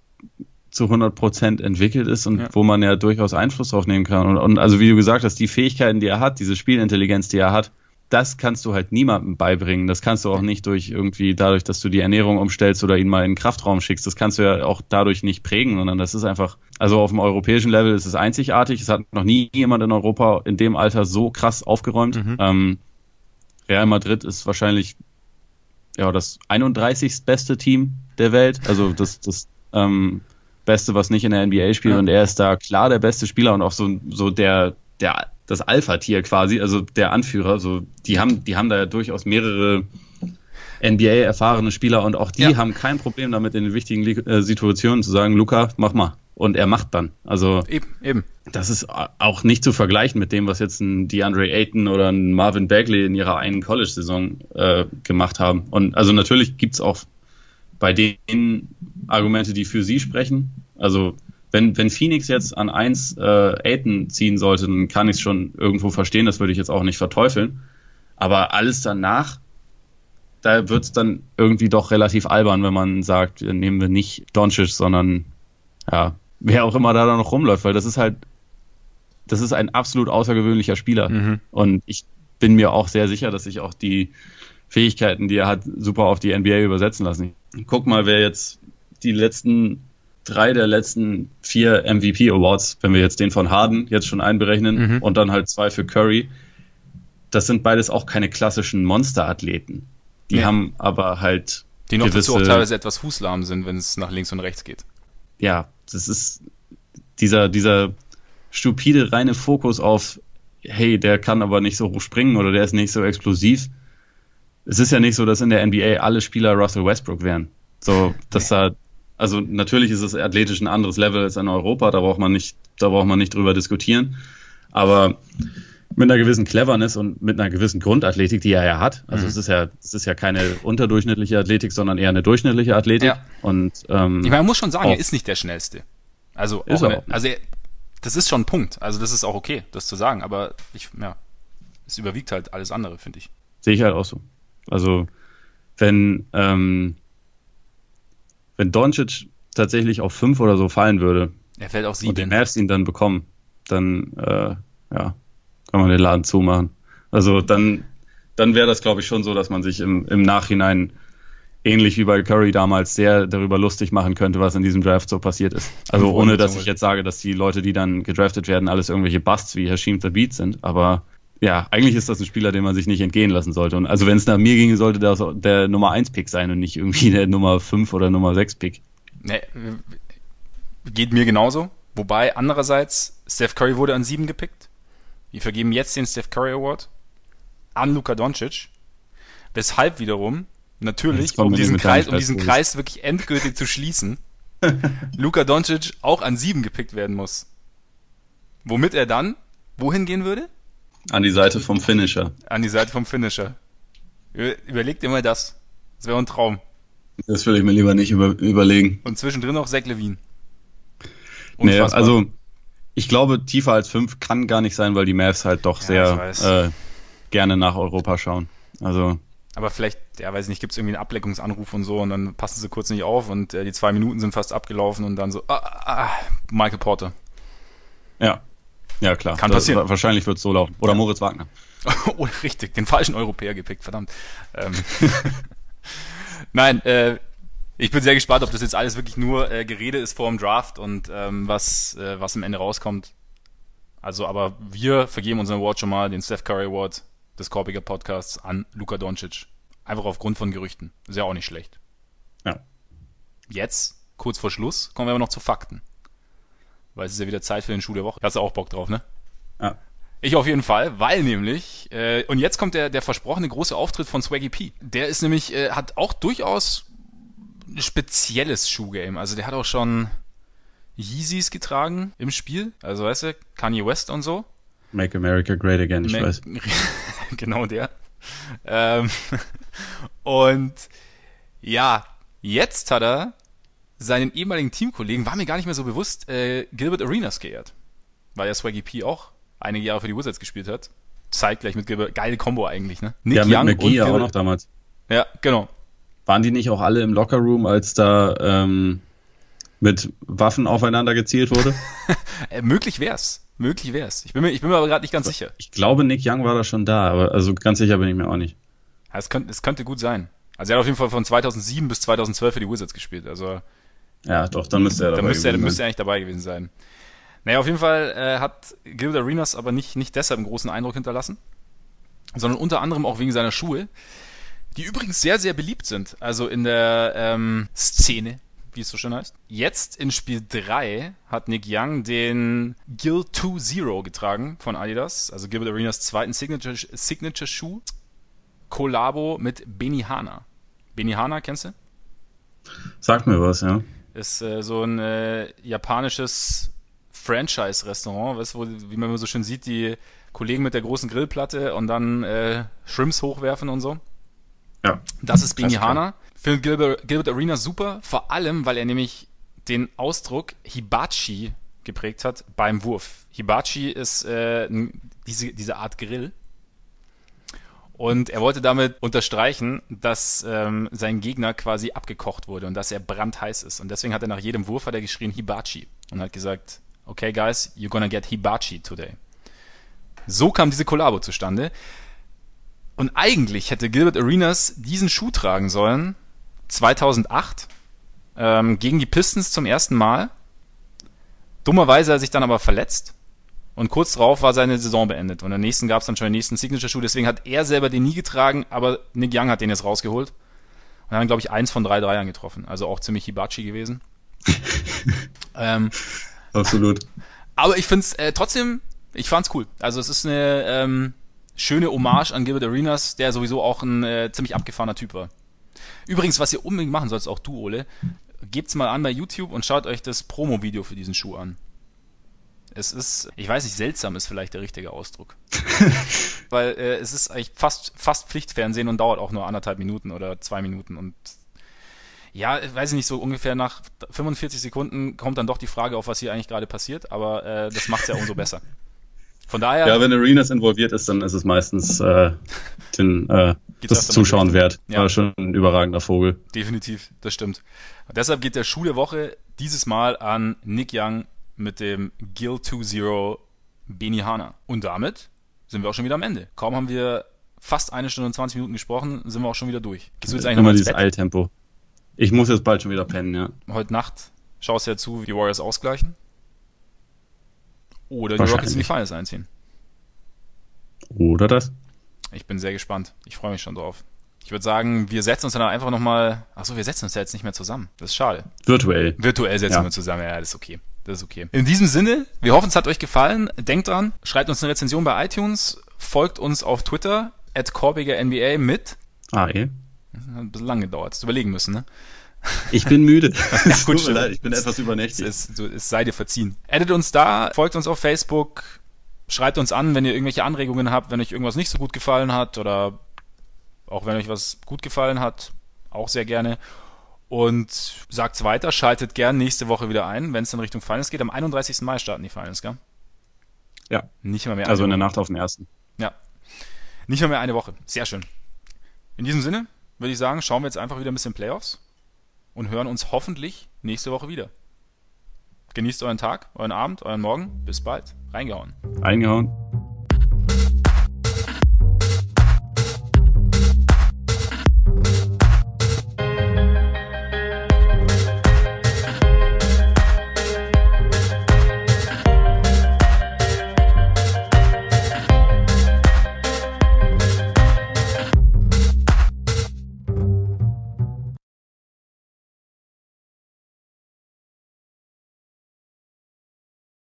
zu 100 Prozent entwickelt ist und ja. wo man ja durchaus Einfluss drauf nehmen kann. Und, und, also wie du gesagt hast, die Fähigkeiten, die er hat, diese Spielintelligenz, die er hat, das kannst du halt niemandem beibringen. Das kannst du auch nicht durch irgendwie dadurch, dass du die Ernährung umstellst oder ihn mal in den Kraftraum schickst. Das kannst du ja auch dadurch nicht prägen, sondern das ist einfach, also auf dem europäischen Level ist es einzigartig. Es hat noch nie jemand in Europa in dem Alter so krass aufgeräumt. Mhm. Ähm, Real Madrid ist wahrscheinlich ja das 31. beste Team der Welt. Also das, das ähm, Beste, was nicht in der NBA spielt. Ja. Und er ist da klar der beste Spieler und auch so, so der, der, das Alpha-Tier quasi, also der Anführer. So, die haben, die haben da ja durchaus mehrere NBA-erfahrene Spieler und auch die ja. haben kein Problem damit, in den wichtigen äh, Situationen zu sagen, Luca, mach mal. Und er macht dann. Also eben, eben. Das ist auch nicht zu vergleichen mit dem, was jetzt ein DeAndre Ayton oder ein Marvin Bagley in ihrer einen College-Saison äh, gemacht haben. Und also natürlich gibt's auch bei denen Argumente, die für sie sprechen. Also wenn, wenn Phoenix jetzt an eins äh, Aiton ziehen sollte, dann kann ich es schon irgendwo verstehen, das würde ich jetzt auch nicht verteufeln. Aber alles danach, da wird es dann irgendwie doch relativ albern, wenn man sagt, nehmen wir nicht Doncic, sondern ja, wer auch immer da noch rumläuft, weil das ist halt, das ist ein absolut außergewöhnlicher Spieler. Mhm. Und ich bin mir auch sehr sicher, dass sich auch die Fähigkeiten, die er hat, super auf die NBA übersetzen lassen. Guck mal, wer jetzt die letzten drei der letzten vier MVP Awards, wenn wir jetzt den von Harden jetzt schon einberechnen mhm. und dann halt zwei für Curry, das sind beides auch keine klassischen Monsterathleten. Die nee. haben aber halt die noch gewisse, dazu auch teilweise etwas fußlahm sind, wenn es nach links und rechts geht. Ja, das ist dieser dieser stupide reine Fokus auf, hey, der kann aber nicht so hoch springen oder der ist nicht so explosiv. Es ist ja nicht so, dass in der NBA alle Spieler Russell Westbrook wären. So, dass da, also natürlich ist es athletisch ein anderes Level als in Europa, da braucht man nicht, da braucht man nicht drüber diskutieren. Aber mit einer gewissen Cleverness und mit einer gewissen Grundathletik, die er ja hat. Also mhm. es ist ja, es ist ja keine unterdurchschnittliche Athletik, sondern eher eine durchschnittliche Athletik. Ja. Und ähm, ich meine, man muss schon sagen, auch, er ist nicht der schnellste. Also, ist auch, also er, das ist schon ein Punkt. Also das ist auch okay, das zu sagen. Aber ich, ja, es überwiegt halt alles andere, finde ich. Sehe ich halt auch so. Also wenn ähm, wenn Doncic tatsächlich auf fünf oder so fallen würde, er fällt auf sieben. Und die Mavs ihn dann bekommen, dann äh, ja, kann man den Laden zumachen. Also dann, dann wäre das, glaube ich, schon so, dass man sich im, im Nachhinein ähnlich wie bei Curry damals sehr darüber lustig machen könnte, was in diesem Draft so passiert ist. Also ohne, dass ich jetzt sage, dass die Leute, die dann gedraftet werden, alles irgendwelche Busts wie Hashim Thabit sind, aber ja, eigentlich ist das ein Spieler, den man sich nicht entgehen lassen sollte. Und also wenn es nach mir ginge, sollte das der Nummer 1 Pick sein und nicht irgendwie der Nummer 5 oder Nummer 6 Pick. Nee, geht mir genauso. Wobei andererseits, Steph Curry wurde an 7 gepickt. Wir vergeben jetzt den Steph Curry Award an Luka Doncic. Weshalb wiederum, natürlich, um diesen, Kreis, um diesen Kreis wirklich endgültig zu schließen, <laughs> Luka Doncic auch an 7 gepickt werden muss. Womit er dann wohin gehen würde? An die Seite vom Finisher. An die Seite vom Finisher. Überleg dir mal das. Das wäre ein Traum. Das würde ich mir lieber nicht über, überlegen. Und zwischendrin noch Zach Levine. Nee, also ich glaube, tiefer als fünf kann gar nicht sein, weil die Mavs halt doch ja, sehr äh, gerne nach Europa schauen. Also. Aber vielleicht, ja, weiß ich nicht, gibt es irgendwie einen Ableckungsanruf und so und dann passen sie kurz nicht auf und äh, die zwei Minuten sind fast abgelaufen und dann so, ah, ah, ah Michael Porter. Ja, ja, klar. Kann passieren. Das, wahrscheinlich wird es so laufen. Oder ja. Moritz Wagner. <laughs> oh, richtig, den falschen Europäer gepickt, verdammt. Ähm. <laughs> Nein, äh, ich bin sehr gespannt, ob das jetzt alles wirklich nur äh, Gerede ist vor dem Draft und ähm, was, äh, was am Ende rauskommt. Also, aber wir vergeben unseren Award schon mal, den Steph Curry Award des Korpiger Podcasts, an Luka Doncic. Einfach aufgrund von Gerüchten. Ist ja auch nicht schlecht. Ja. Jetzt, kurz vor Schluss, kommen wir aber noch zu Fakten. Weil es ist ja wieder Zeit für den Schuh der Woche. Hast du auch Bock drauf, ne? Ja. Ich auf jeden Fall, weil nämlich, äh, und jetzt kommt der, der versprochene große Auftritt von Swaggy P. Der ist nämlich, äh, hat auch durchaus ein spezielles Schuhgame. Also der hat auch schon Yeezys getragen im Spiel. Also weißt du, Kanye West und so. Make America Great Again, ich Ma weiß. <laughs> genau der. Ähm, <laughs> und ja, jetzt hat er seinen ehemaligen Teamkollegen, war mir gar nicht mehr so bewusst, äh, Gilbert Arenas geehrt. Weil ja Swaggy P auch einige Jahre für die Wizards gespielt hat. Zeitgleich mit Gilbert. Geile Combo eigentlich, ne? Nick ja, mit Young McGee auch noch damals. Ja, genau. Waren die nicht auch alle im Lockerroom, als da ähm, mit Waffen aufeinander gezielt wurde? <laughs> äh, möglich wär's. Möglich wär's. Ich bin mir, ich bin mir aber gerade nicht ganz sicher. Ich glaube, Nick Young war da schon da, aber also ganz sicher bin ich mir auch nicht. Ja, es, könnte, es könnte gut sein. Also er hat auf jeden Fall von 2007 bis 2012 für die Wizards gespielt. Also ja, doch, dann müsste er dabei dann müsste er, müsste er eigentlich dabei gewesen sein. Naja, auf jeden Fall äh, hat Gilbert Arenas aber nicht, nicht deshalb einen großen Eindruck hinterlassen, sondern unter anderem auch wegen seiner Schuhe, die übrigens sehr, sehr beliebt sind. Also in der ähm, Szene, wie es so schön heißt. Jetzt in Spiel 3 hat Nick Young den Gil 2-0 getragen von Adidas, also Gilbert Arenas zweiten Signature-Schuh. Signature Kollabo mit Benihana. Benihana, kennst du? Sag mir was, ja. Ist äh, so ein äh, japanisches Franchise-Restaurant, weißt, wo, wie man so schön sieht, die Kollegen mit der großen Grillplatte und dann äh, Shrimps hochwerfen und so. Ja. Das ist Benihana. Findet Gilbert, Gilbert Arena super, vor allem, weil er nämlich den Ausdruck Hibachi geprägt hat beim Wurf. Hibachi ist äh, diese, diese Art Grill. Und er wollte damit unterstreichen, dass ähm, sein Gegner quasi abgekocht wurde und dass er brandheiß ist. Und deswegen hat er nach jedem Wurf hat er geschrien Hibachi und hat gesagt, okay guys, you're gonna get Hibachi today. So kam diese Kollabo zustande. Und eigentlich hätte Gilbert Arenas diesen Schuh tragen sollen 2008 ähm, gegen die Pistons zum ersten Mal. Dummerweise hat er sich dann aber verletzt und kurz darauf war seine Saison beendet. Und im nächsten gab es dann schon den nächsten Signature-Schuh. Deswegen hat er selber den nie getragen, aber Nick Young hat den jetzt rausgeholt. Und dann, glaube ich, eins von drei Dreiern getroffen. Also auch ziemlich Hibachi gewesen. <laughs> ähm, Absolut. Aber ich find's äh, trotzdem, ich fand's cool. Also es ist eine ähm, schöne Hommage an Gilbert Arenas, der sowieso auch ein äh, ziemlich abgefahrener Typ war. Übrigens, was ihr unbedingt machen sollst, auch du, Ole, gebt's mal an bei YouTube und schaut euch das Promo-Video für diesen Schuh an. Es ist, ich weiß nicht, seltsam ist vielleicht der richtige Ausdruck. <laughs> Weil äh, es ist eigentlich fast, fast Pflichtfernsehen und dauert auch nur anderthalb Minuten oder zwei Minuten und ja, weiß ich nicht, so ungefähr nach 45 Sekunden kommt dann doch die Frage auf, was hier eigentlich gerade passiert, aber äh, das macht's ja umso <laughs> besser. Von daher. Ja, wenn Arenas involviert ist, dann ist es meistens äh, den, äh, <laughs> das Zuschauen wert. Ja. War schon ein überragender Vogel. Definitiv, das stimmt. Und deshalb geht der Schuh der Woche dieses Mal an Nick Young mit dem Gil 2-0 Benihana. Und damit sind wir auch schon wieder am Ende. Kaum haben wir fast eine Stunde und 20 Minuten gesprochen, sind wir auch schon wieder durch. Gehst du jetzt eigentlich Immer dieses Bett? Eiltempo. Ich muss jetzt bald schon wieder pennen, ja. Heute Nacht schaust du ja zu, wie die Warriors ausgleichen. Oder die Rockets in die Finals einziehen. Oder das? Ich bin sehr gespannt. Ich freue mich schon drauf. Ich würde sagen, wir setzen uns dann einfach nochmal. Achso, wir setzen uns ja jetzt nicht mehr zusammen. Das ist schade. Virtuell. Virtuell setzen ja. wir zusammen. Ja, das ist okay. Das ist okay. In diesem Sinne, wir hoffen, es hat euch gefallen. Denkt dran, schreibt uns eine Rezension bei iTunes, folgt uns auf Twitter, at NBA mit. Ah, eh. Hat ein bisschen lang gedauert. Hast überlegen müssen, ne? Ich bin müde. <laughs> ja, gut, <laughs> Tut mir leid, ich bin etwas übernächtig. Es, es, es sei dir verziehen. Edit uns da, folgt uns auf Facebook, schreibt uns an, wenn ihr irgendwelche Anregungen habt, wenn euch irgendwas nicht so gut gefallen hat oder auch wenn euch was gut gefallen hat, auch sehr gerne. Und sagt's weiter, schaltet gern nächste Woche wieder ein, wenn es in Richtung Finals geht. Am 31. Mai starten die Finals, gell? Ja. Nicht mehr mehr. Also in der Nacht auf den ersten. Ja. Nicht mehr mehr eine Woche. Sehr schön. In diesem Sinne würde ich sagen, schauen wir jetzt einfach wieder ein bisschen Playoffs und hören uns hoffentlich nächste Woche wieder. Genießt euren Tag, euren Abend, euren Morgen. Bis bald. Reingehauen. Reingehauen.